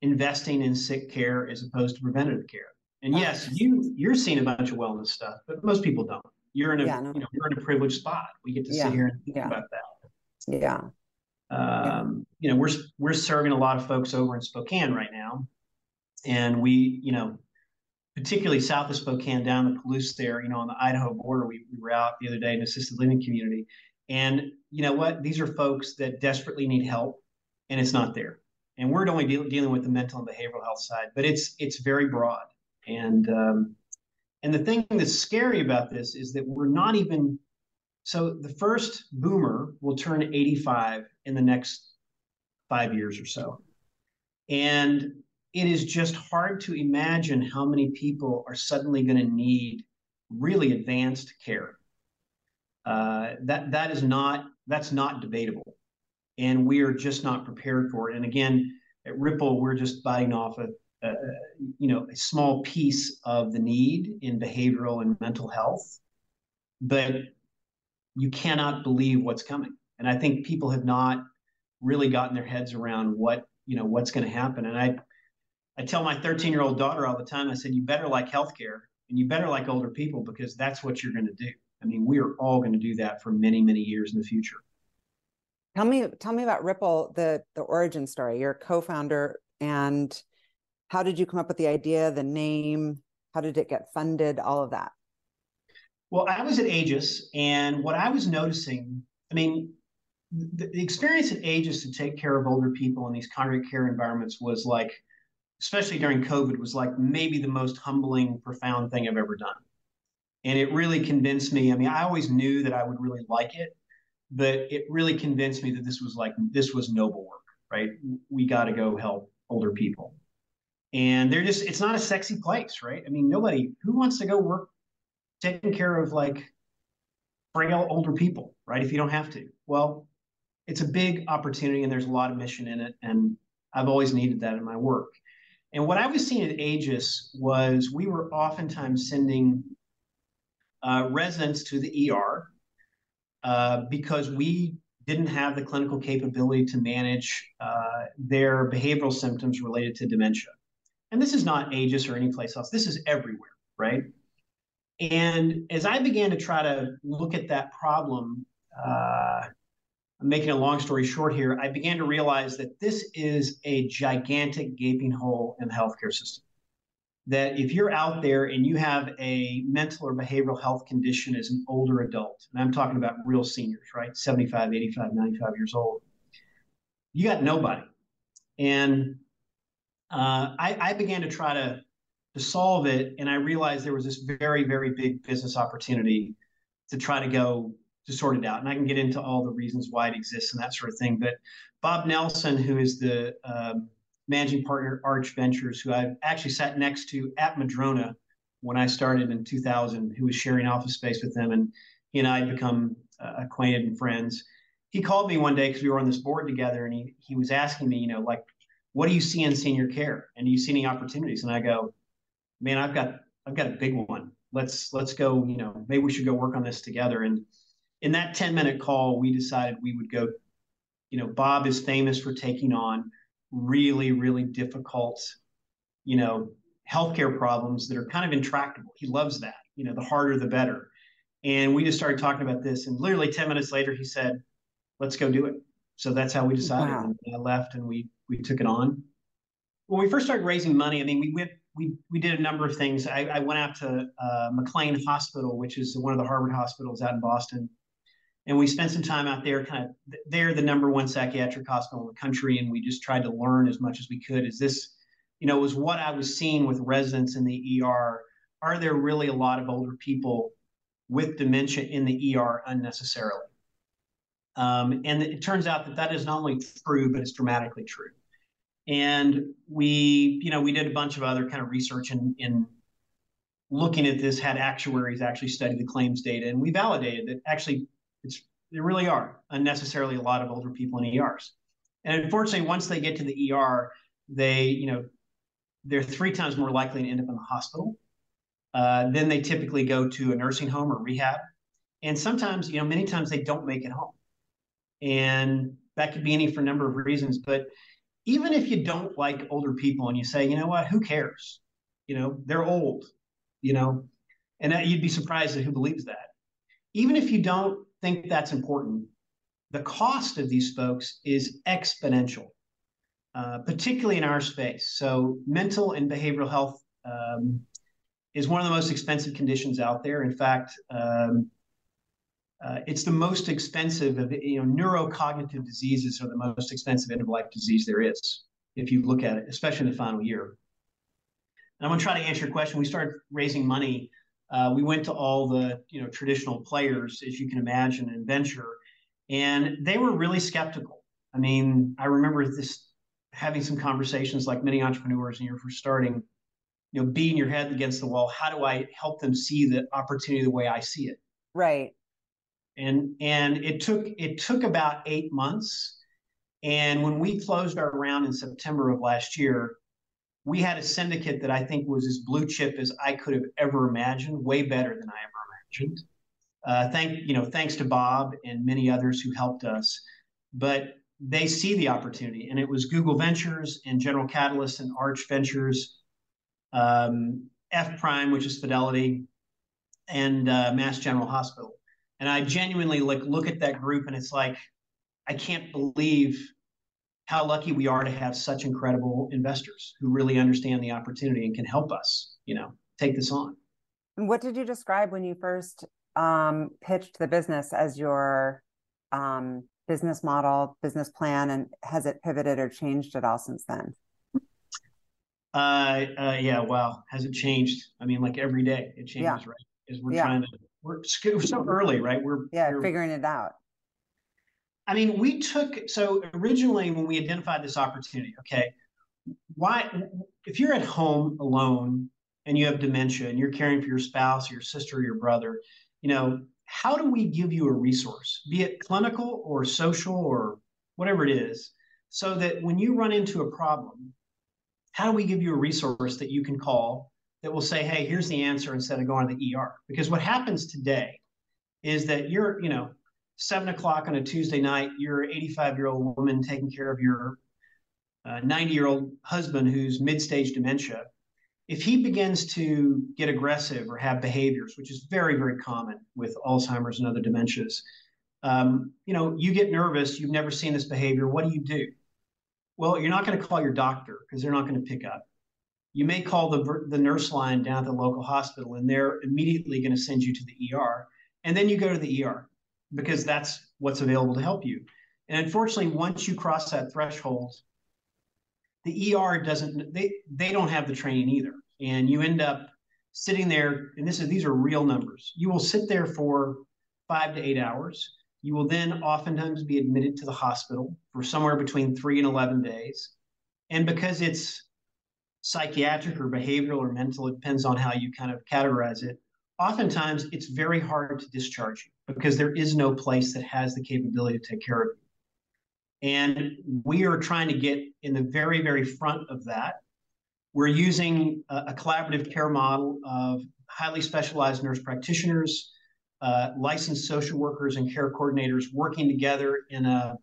investing in sick care as opposed to preventative care. And yes, you you're seeing a bunch of wellness stuff, but most people don't you're in a yeah, no. you know you're in a privileged spot. We get to yeah. sit here and think yeah. about that. Yeah. Um, you know, we're we're serving a lot of folks over in Spokane right now, and we, you know, particularly south of Spokane, down the Palouse there, you know, on the Idaho border. We, we were out the other day in assisted living community, and you know what? These are folks that desperately need help, and it's not there. And we're only deal, dealing with the mental and behavioral health side, but it's it's very broad. And um, and the thing that's scary about this is that we're not even so the first boomer will turn 85 in the next five years or so. And it is just hard to imagine how many people are suddenly going to need really advanced care. Uh, that that is not that's not debatable, and we are just not prepared for it. And again, at Rippl, we're just biting off a, uh, you know, a small piece of the need in behavioral and mental health, but you cannot believe what's coming. And I think people have not really gotten their heads around what you know what's going to happen. And I, I tell my 13 year old daughter all the time. I said, you better like healthcare and you better like older people because that's what you're going to do. I mean, we are all going to do that for many, many years in the future. Tell me, tell me about Rippl, the the origin story. You're co-founder, and how did you come up with the idea, the name? How did it get funded? All of that. Well, I was at Aegis, and what I was noticing, I mean, the, the experience at Aegis to take care of older people in these congregate care environments was like, especially during COVID, was like maybe the most humbling, profound thing I've ever done. And it really convinced me. I mean, I always knew that I would really like it, but it really convinced me that this was like, this was noble work, right? We got to go help older people. And they're just it's not a sexy place, right? I mean, nobody who wants to go work taking care of like frail older people, right? If you don't have to. Well, it's a big opportunity and there's a lot of mission in it. And I've always needed that in my work. And what I was seeing at Aegis was we were oftentimes sending uh, residents to the ER uh, because we didn't have the clinical capability to manage uh, their behavioral symptoms related to dementia. And this is not Aegis or any place else. This is everywhere, right? And as I began to try to look at that problem, uh, I'm making a long story short here, I began to realize that this is a gigantic gaping hole in the healthcare system. That if you're out there and you have a mental or behavioral health condition as an older adult, and I'm talking about real seniors, right? 75, 85, 95 years old, you got nobody. And uh, I, I began to try to to solve it. And I realized there was this very, very big business opportunity to try to go to sort it out. And I can get into all the reasons why it exists and that sort of thing. But Bob Nelson, who is the um, managing partner Arch Ventures, who I've actually sat next to at Madrona when I started in 2000, who was sharing office space with them, and he and I had become uh, acquainted and friends. He called me one day because we were on this board together, and he he was asking me, you know, like, what do you see in senior care, and do you see any opportunities? And I go, man, I've got I've got a big one. Let's let's go. You know, maybe we should go work on this together. And in that 10 minute call, we decided we would go. You know, Bob is famous for taking on really really difficult, you know, healthcare problems that are kind of intractable. He loves that. You know, the harder the better. And we just started talking about this. And literally 10 minutes later, he said, let's go do it. So that's how we decided. Wow. And I left and we we took it on. When we first started raising money, I mean, we went we we did a number of things. I, I went out to uh, McLean Hospital, which is one of the Harvard hospitals out in Boston, and we spent some time out there. Kind of, they're the number one psychiatric hospital in the country, and we just tried to learn as much as we could. Is this, you know, was what I was seeing with residents in the ER? Are there really a lot of older people with dementia in the ER unnecessarily? Um, and it turns out that that is not only true, but it's dramatically true. And we you know we did a bunch of other kind of research in, in looking at this had actuaries actually study the claims data and we validated that actually it's there really are unnecessarily a lot of older people in ers and unfortunately once they get to the er they you know they're three times more likely to end up in the hospital. Uh, then they typically go to a nursing home or rehab. And sometimes you know many times they don't make it home and that could be any for a number of reasons but even if you don't like older people and you say, you know what, who cares? You know, they're old, you know, and that, you'd be surprised at who believes that. Even if you don't think that's important, the cost of these folks is exponential, uh, particularly in our space. So, mental and behavioral health um, is one of the most expensive conditions out there. In fact, um, uh, it's the most expensive of you know neurocognitive diseases are the most expensive end of life disease there is if you look at it especially in the final year. And i'm going to try to answer your question. We started raising money. Uh, we went to all the you know traditional players as you can imagine in venture and they were really skeptical. I mean i remember this having some conversations like many entrepreneurs when you're first starting you know beating your head against the wall. How do i help them see the opportunity the way i see it? Right and and it took it took about eight months. And when we closed our round in September of last year, we had a syndicate that I think was as blue chip as I could have ever imagined, way better than I ever imagined. Uh, thank you know, thanks to Bob and many others who helped us. But they see the opportunity, and it was Google Ventures and General Catalyst and Arch Ventures, um, F Prime, which is Fidelity, and uh, Mass General Hospital. And I genuinely like look at that group and it's like, I can't believe how lucky we are to have such incredible investors who really understand the opportunity and can help us, you know, take this on. What did you describe when you first um, pitched the business as your um, business model, business plan, and has it pivoted or changed at all since then? Uh, uh, yeah, well, has it changed? I mean, like every day it changes, yeah. right? As we're yeah. trying to (laughs) we're so early, right? We're yeah, we're, figuring it out. I mean, we took so originally when we identified this opportunity, okay, why if you're at home alone and you have dementia and you're caring for your spouse or your sister or your brother, you know, how do we give you a resource, be it clinical or social or whatever it is, so that when you run into a problem, how do we give you a resource that you can call that will say, hey, here's the answer instead of going to the ER? Because what happens today is that you're, you know, seven o'clock on a Tuesday night, you're an 85 year old woman taking care of your 90 uh, year old husband who's mid stage dementia. If he begins to get aggressive or have behaviors, which is very, very common with Alzheimer's and other dementias, um, you know, you get nervous, you've never seen this behavior. What do you do? Well, you're not going to call your doctor because they're not going to pick up. You may call the, the nurse line down at the local hospital and they're immediately going to send you to the ER. And then you go to the ER because that's what's available to help you. And unfortunately, once you cross that threshold, the ER doesn't they they don't have the training either. And you end up sitting there, and this is these are real numbers. You will sit there for five to eight hours. You will then oftentimes be admitted to the hospital for somewhere between three and 11 days. And because it's psychiatric or behavioral or mental, it depends on how you kind of categorize it. Oftentimes, it's very hard to discharge you because there is no place that has the capability to take care of you. And we are trying to get in the very, very front of that. We're using a, a collaborative care model of highly specialized nurse practitioners, uh, licensed social workers and care coordinators working together in a,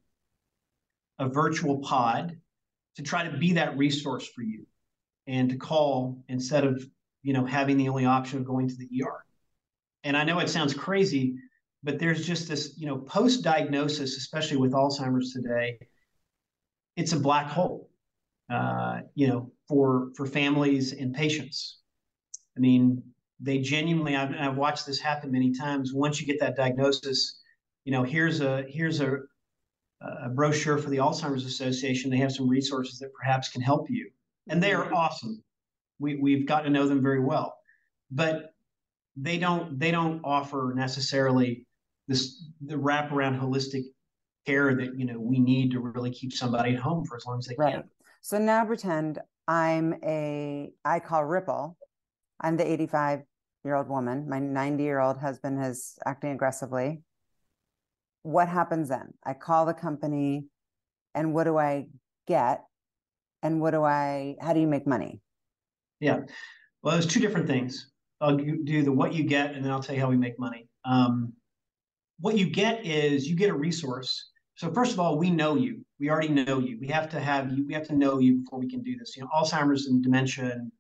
a virtual pod to try to be that resource for you and to call instead of you know having the only option of going to the ER. And I know it sounds crazy, but there's just this you know post diagnosis, especially with Alzheimer's today, it's a black hole. Uh, you know, for for families and patients. I mean, they genuinely I've, I've watched this happen many times once you get that diagnosis you know here's a here's a, a brochure for the alzheimer's association they have some resources that perhaps can help you and they are mm-hmm. awesome we, we've got to know them very well but they don't they don't offer necessarily this the wraparound holistic care that you know we need to really keep somebody at home for as long as they right. can so now pretend i'm a i call Rippl i'm the 85 year old woman. My 90 year old husband is acting aggressively. What happens then? I call the company and what do I get? And what do I, how do you make money? Yeah. Well, there's two different things. I'll do the what you get and then I'll tell you how we make money. Um, what you get is you get a resource. So first of all, we know you. We already know you. We have to have you. We have to know you before we can do this. You know, Alzheimer's and dementia and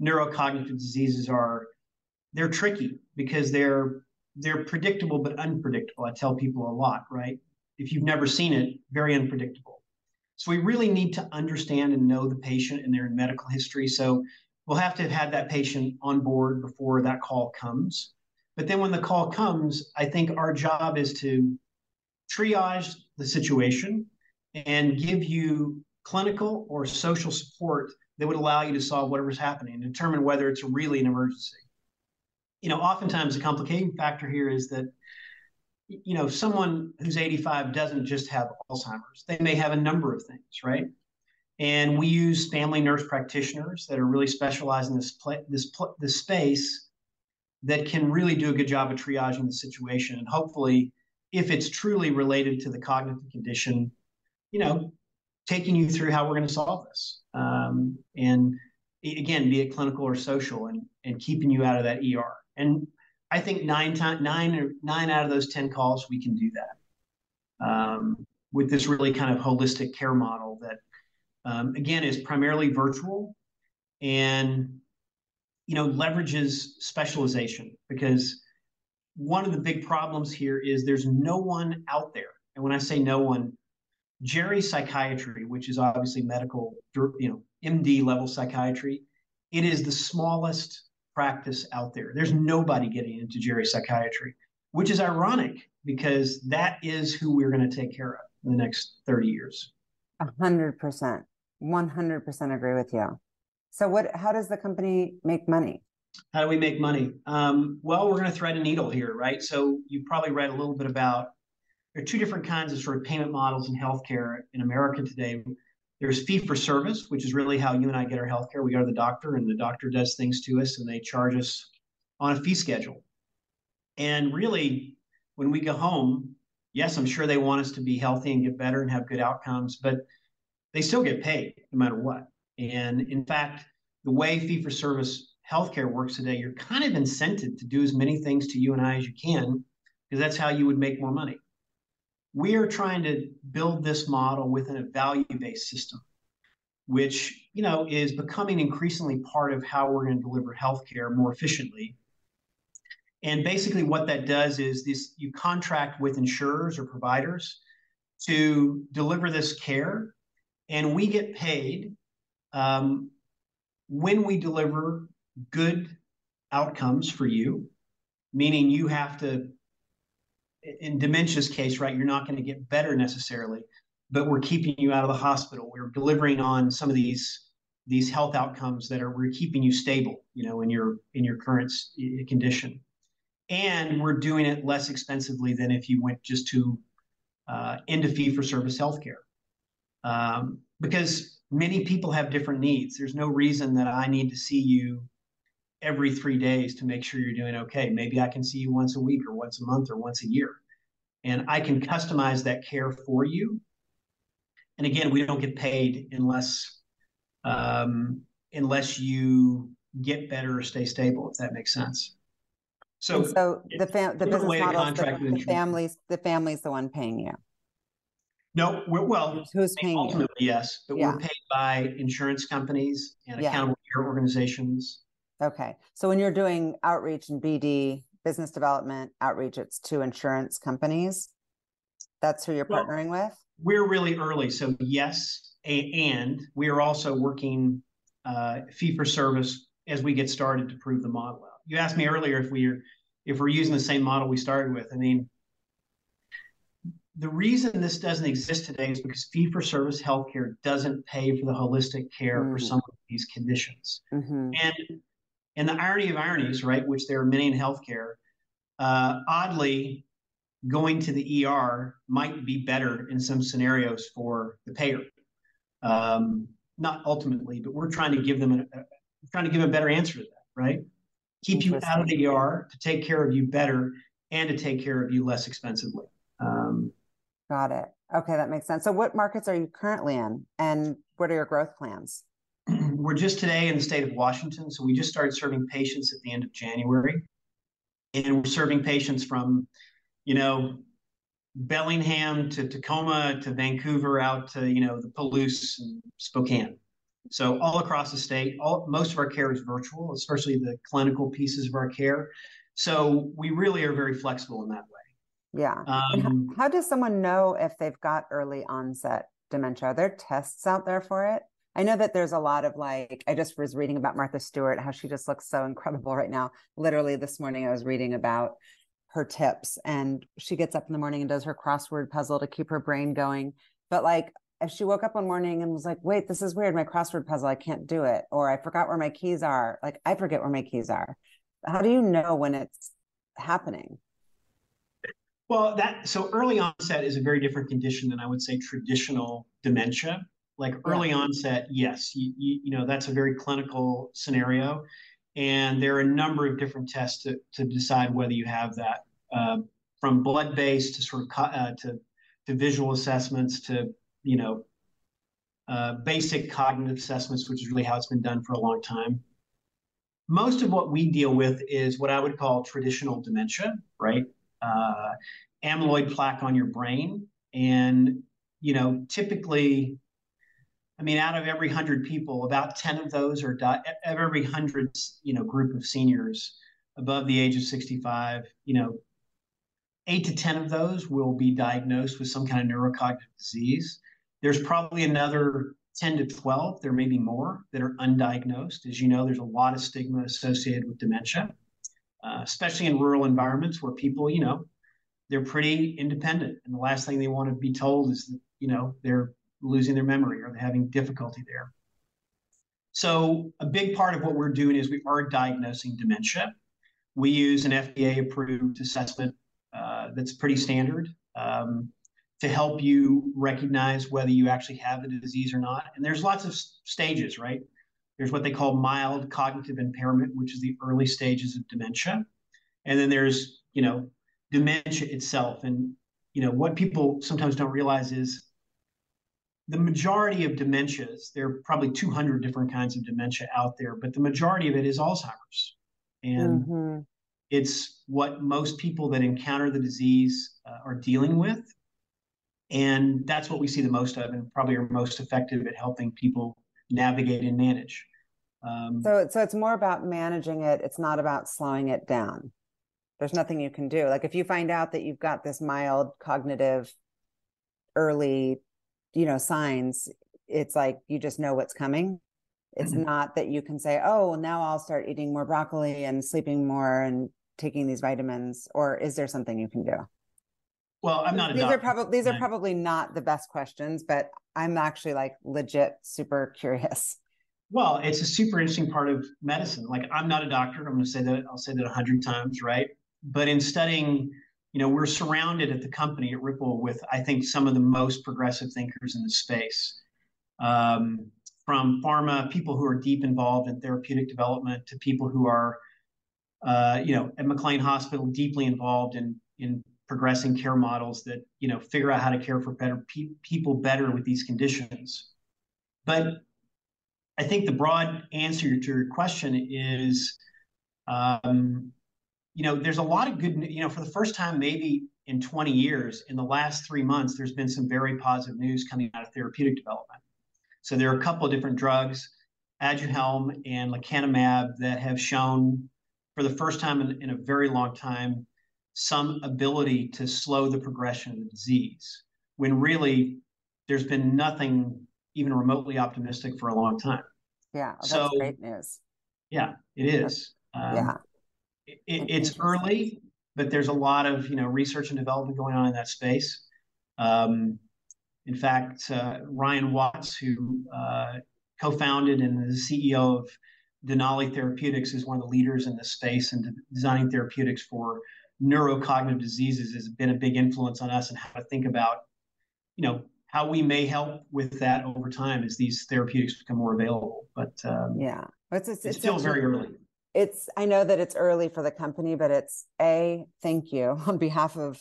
neurocognitive diseases are they're tricky because they're they're predictable but unpredictable. I tell people a lot, right? If you've never seen it, very unpredictable. So we really need to understand and know the patient and their medical history. So we'll have to have had that patient on board before that call comes. But then when the call comes, I think our job is to triage the situation and give you clinical or social support that would allow you to solve whatever's happening and determine whether it's really an emergency you know, oftentimes the complicating factor here is that, you know, someone who's 85 doesn't just have Alzheimer's. They may have a number of things, right? And we use family nurse practitioners that are really specialized in this pl- this pl- this space that can really do a good job of triaging the situation and hopefully if it's truly related to the cognitive condition you know taking you through how we're going to solve this um, and again be it clinical or social and and keeping you out of that er and I think nine time, nine or nine out of those 10 calls, we can do that um, with this really kind of holistic care model that, um, again, is primarily virtual and, you know, leverages specialization because one of the big problems here is there's no one out there. And when I say no one, Geri Psychiatry, which is obviously medical, you know, MD level psychiatry, it is the smallest practice out there. There's nobody getting into geri psychiatry, which is ironic because that is who we're going to take care of in the next 30 years. A hundred percent. 100% agree with you. So what, how does the company make money? How do we make money? Um, well, we're going to thread a needle here, right? So you probably read a little bit about there are two different kinds of sort of payment models in healthcare in America today. There's fee for service, which is really how you and I get our healthcare. We go to the doctor, and the doctor does things to us, and they charge us on a fee schedule. And really, when we go home, yes, I'm sure they want us to be healthy and get better and have good outcomes, but they still get paid no matter what. And in fact, the way fee for service healthcare works today, you're kind of incented to do as many things to you and I as you can, because that's how you would make more money. We are trying to build this model within a value-based system, which you know is becoming increasingly part of how we're going to deliver healthcare more efficiently. And basically, what that does is this: you contract with insurers or providers to deliver this care, and we get paid um, when we deliver good outcomes for you, meaning you have to, in dementia's case, right, you're not going to get better necessarily, but we're keeping you out of the hospital. We're delivering on some of these these health outcomes that are we're keeping you stable, you know, in your in your current condition, and we're doing it less expensively than if you went just to uh, into fee for service healthcare, um, because many people have different needs. There's no reason that I need to see you every three days to make sure you're doing okay. Maybe I can see you once a week or once a month or once a year. And I can customize that care for you. And again, we don't get paid unless um, unless you get better or stay stable, if that makes sense. So, and so the fam- the business model, the, the families, the family's the one paying you. No, we're well. Who's paying ultimately, you? yes, but yeah. we're paid by insurance companies and yeah. accountable care organizations Okay. So when you're doing outreach and BD, business development outreach, it's to insurance companies. That's who you're well, partnering with? We're really early. So, yes. And we are also working uh, fee for service as we get started to prove the model out. You asked me earlier if we're if we're using the same model we started with. I mean, the reason this doesn't exist today is because fee for service healthcare doesn't pay for the holistic care mm-hmm. for some of these conditions. Mm-hmm. And and the irony of ironies, right, which there are many in healthcare, uh, oddly, going to the ER might be better in some scenarios for the payer. Um, not ultimately, but we're trying to give them a, a trying to give a better answer to that, right? Keep you out of the ER to take care of you better and to take care of you less expensively. Um, Got it. Okay, that makes sense. So, what markets are you currently in, and what are your growth plans? We're just today in the state of Washington, so we just started serving patients at the end of January, and we're serving patients from, you know, Bellingham to Tacoma to Vancouver out to you know the Palouse and Spokane. So all across the state, all most of our care is virtual, especially the clinical pieces of our care. So we really are very flexible in that way. Yeah. Um, how, how does someone know if they've got early onset dementia? Are there tests out there for it? I know that there's a lot of like, I just was reading about Martha Stewart, how she just looks so incredible right now. Literally this morning, I was reading about her tips and she gets up in the morning and does her crossword puzzle to keep her brain going. But like, if she woke up one morning and was like, wait, this is weird, my crossword puzzle, I can't do it. Or I forgot where my keys are. Like, I forget where my keys are. How do you know when it's happening? Well, that so early onset is a very different condition than I would say traditional dementia like early yeah. onset yes you, you, you, know that's a very clinical scenario. And there are a number of different tests to, to decide whether you have that uh, from blood based to sort of uh, to, to visual assessments to you know uh, basic cognitive assessments which is really how it's been done for a long time. Most of what we deal with is what i would call traditional dementia right? Uh, amyloid plaque on your brain. And you know typically I mean, out of every hundred people, about ten of those are di- every hundred you know group of seniors above the age of sixty-five. You know, eight to ten of those will be diagnosed with some kind of neurocognitive disease. There's probably another 10 to 12, there may be more that are undiagnosed. As you know, there's a lot of stigma associated with dementia, uh, especially in rural environments where people, you know, they're pretty independent. And the last thing they want to be told is that, you know, they're losing their memory or they're having difficulty there. So, a big part of what we're doing is we are diagnosing dementia. We use an FDA approved assessment uh, that's pretty standard. Um, to help you recognize whether you actually have the disease or not. And there's lots of stages, right? There's what they call mild cognitive impairment, which is the early stages of dementia. And then there's, you know, dementia itself. And, you know, what people sometimes don't realize is the majority of dementias, there are probably 200 different kinds of dementia out there, but the majority of it is Alzheimer's. And mm-hmm. it's what most people that encounter the disease uh, are dealing with. And that's what we see the most of, and probably are most effective at helping people navigate and manage. Um, so, so it's more about managing it. It's not about slowing it down. There's nothing you can do. Like if you find out that you've got this mild cognitive early, you know, signs, it's like you just know what's coming. It's mm-hmm. not that you can say, "Oh, now I'll start eating more broccoli and sleeping more and taking these vitamins." Or is there something you can do? Well, I'm not. these are probably these are probably not the best questions, but I'm actually like legit super curious. Well, it's a super interesting part of medicine. Like I'm not a doctor. I'm going to say that. I'll say that a hundred times, right? But in studying, you know, we're surrounded at the company at Rippl with, I think, some of the most progressive thinkers in the space. Um, from pharma, people who are deep involved in therapeutic development, to people who are, uh, you know, at McLean Hospital, deeply involved in in progressing care models that you know figure out how to care for better pe- people better with these conditions but i think the broad answer to your question is um, you know there's a lot of good you know for the first time maybe in 20 years in the last three months there's been some very positive news coming out of therapeutic development so there are a couple of different drugs aduhelm and lecanemab that have shown for the first time in, in a very long time some ability to slow the progression of the disease when really there's been nothing even remotely optimistic for a long time. Yeah, that's so, great news. Yeah, it is. Um, yeah, it, it's early, but there's a lot of you know research and development going on in that space. Um, in fact, uh, Ryan Watts, who uh, co-founded and is the CEO of Denali Therapeutics, is one of the leaders in this space and designing therapeutics for neurocognitive diseases has been a big influence on us and how to think about, you know, how we may help with that over time as these therapeutics become more available. But um, yeah, it's, it's, it's still very early. It's I know that it's early for the company, but it's a thank you (laughs) on behalf of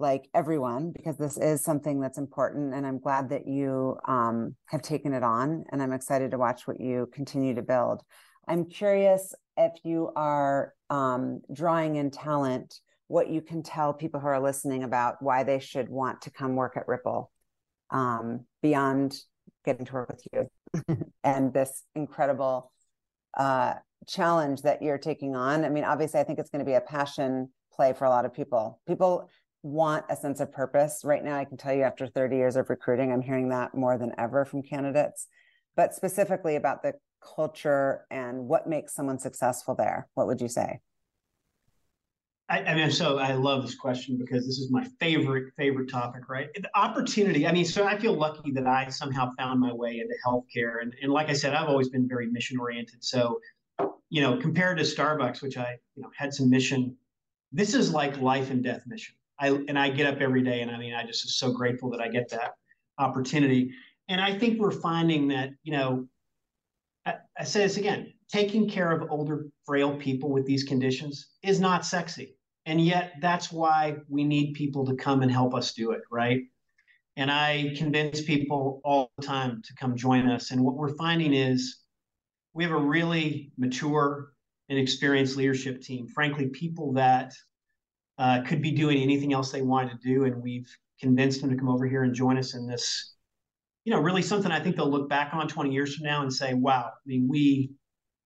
like everyone because this is something that's important and i'm glad that you um, have taken it on and i'm excited to watch what you continue to build. I'm curious if you are um, drawing in talent what you can tell people who are listening about why they should want to come work at Rippl um, beyond getting to work with you (laughs) and this incredible uh, challenge that you're taking on. I mean, obviously, I think it's going to be a passion play for a lot of people. People want a sense of purpose. Right now, I can tell you after 30 years of recruiting, I'm hearing that more than ever from candidates, but specifically about the culture and what makes someone successful there. What would you say? I, I, mean, so I love this question because this is my favorite favorite topic, right? The opportunity. I mean, so I feel lucky that I somehow found my way into healthcare, and and like I said, I've always been very mission oriented. So, you know, compared to Starbucks, which I you know had some mission, this is like life and death mission. I and I get up every day, and I mean, I just am so grateful that I get that opportunity. And I think we're finding that you know, I, I say this again, taking care of older, frail people with these conditions is not sexy and yet that's why we need people to come and help us do it, right? And I convince people all the time to come join us. And what we're finding is we have a really mature and experienced leadership team. Frankly, people that uh, could be doing anything else they wanted to do. And we've convinced them to come over here and join us in this, you know, really something I think they'll look back on 20 years from now and say, wow, I mean, we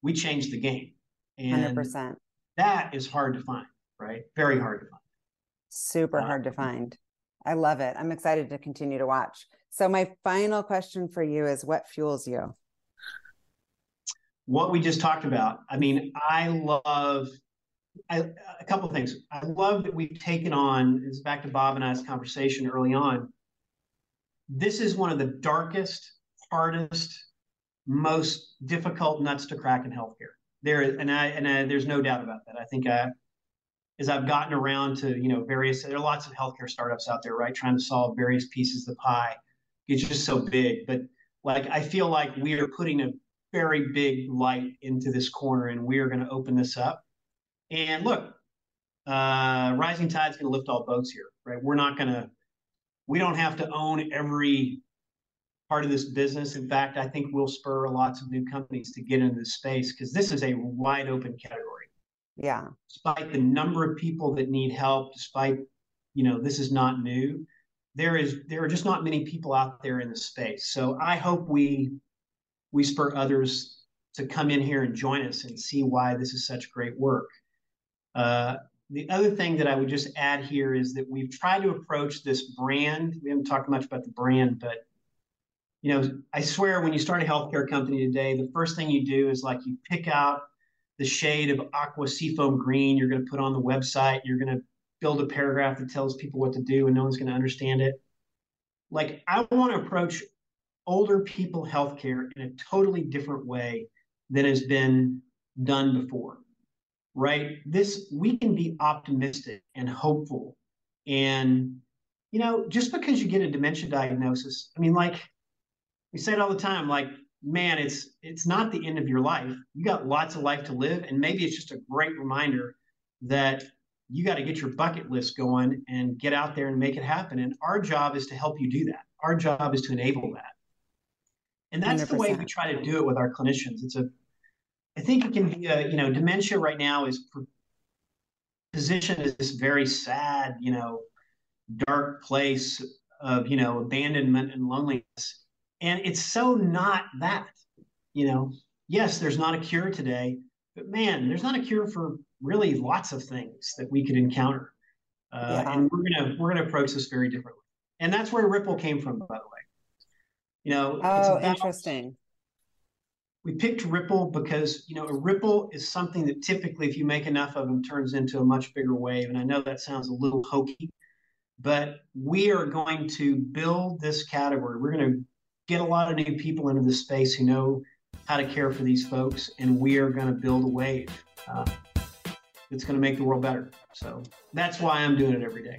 we changed the game. And 100%. that is hard to find right? Very hard to find. Super uh, hard to find. I love it. I'm excited to continue to watch. So, my final question for you is what fuels you? What we just talked about. I mean, I love I, a couple of things. I love that we've taken on, it's back to Bob and I's conversation early on. This is one of the darkest, hardest, most difficult nuts to crack in healthcare. There, and I and I, there's no doubt about that. I think I, as I've gotten around to, you know, various, there are lots of healthcare startups out there, right? Trying to solve various pieces of the pie. It's just so big. But like, I feel like we are putting a very big light into this corner and we are going to open this up. And look, uh, rising tide's going to lift all boats here, right? We're not going to, we don't have to own every part of this business. In fact, I think we'll spur lots of new companies to get into this space because this is a wide open category. Yeah. Despite the number of people that need help, despite, you know, this is not new, there is there are just not many people out there in the space. So I hope we we spur others to come in here and join us and see why this is such great work. Uh, the other thing that I would just add here is that we've tried to approach this brand. We haven't talked much about the brand, but you know, I swear when you start a healthcare company today, the first thing you do is like you pick out the shade of aqua seafoam green you're going to put on the website. You're going to build a paragraph that tells people what to do and no one's going to understand it. Like I want to approach older people healthcare in a totally different way than has been done before. Right? This we can be optimistic and hopeful. And you know, just because you get a dementia diagnosis, I mean, like we say it all the time, like man, it's it's not the end of your life. You got lots of life to live, and maybe it's just a great reminder that you got to get your bucket list going and get out there and make it happen. And our job is to help you do that. Our job is to enable that. And that's 100%. the way we try to do it with our clinicians. It's a, I think it can be a, you know, dementia right now is positioned as this very sad, you know, dark place of, you know, abandonment and loneliness. And it's so not that, you know. Yes, there's not a cure today, but man, there's not a cure for really lots of things that we could encounter. Uh, yeah. And we're gonna we're gonna approach this very differently. And that's where Rippl came from, by the way. You know, oh, about, interesting. We picked Rippl because you know a ripple is something that typically, if you make enough of them, turns into a much bigger wave. And I know that sounds a little hokey, but we are going to build this category. We're going to get a lot of new people into the space who know how to care for these folks, and we are going to build a wave uh, that's going to make the world better. So that's why I'm doing it every day.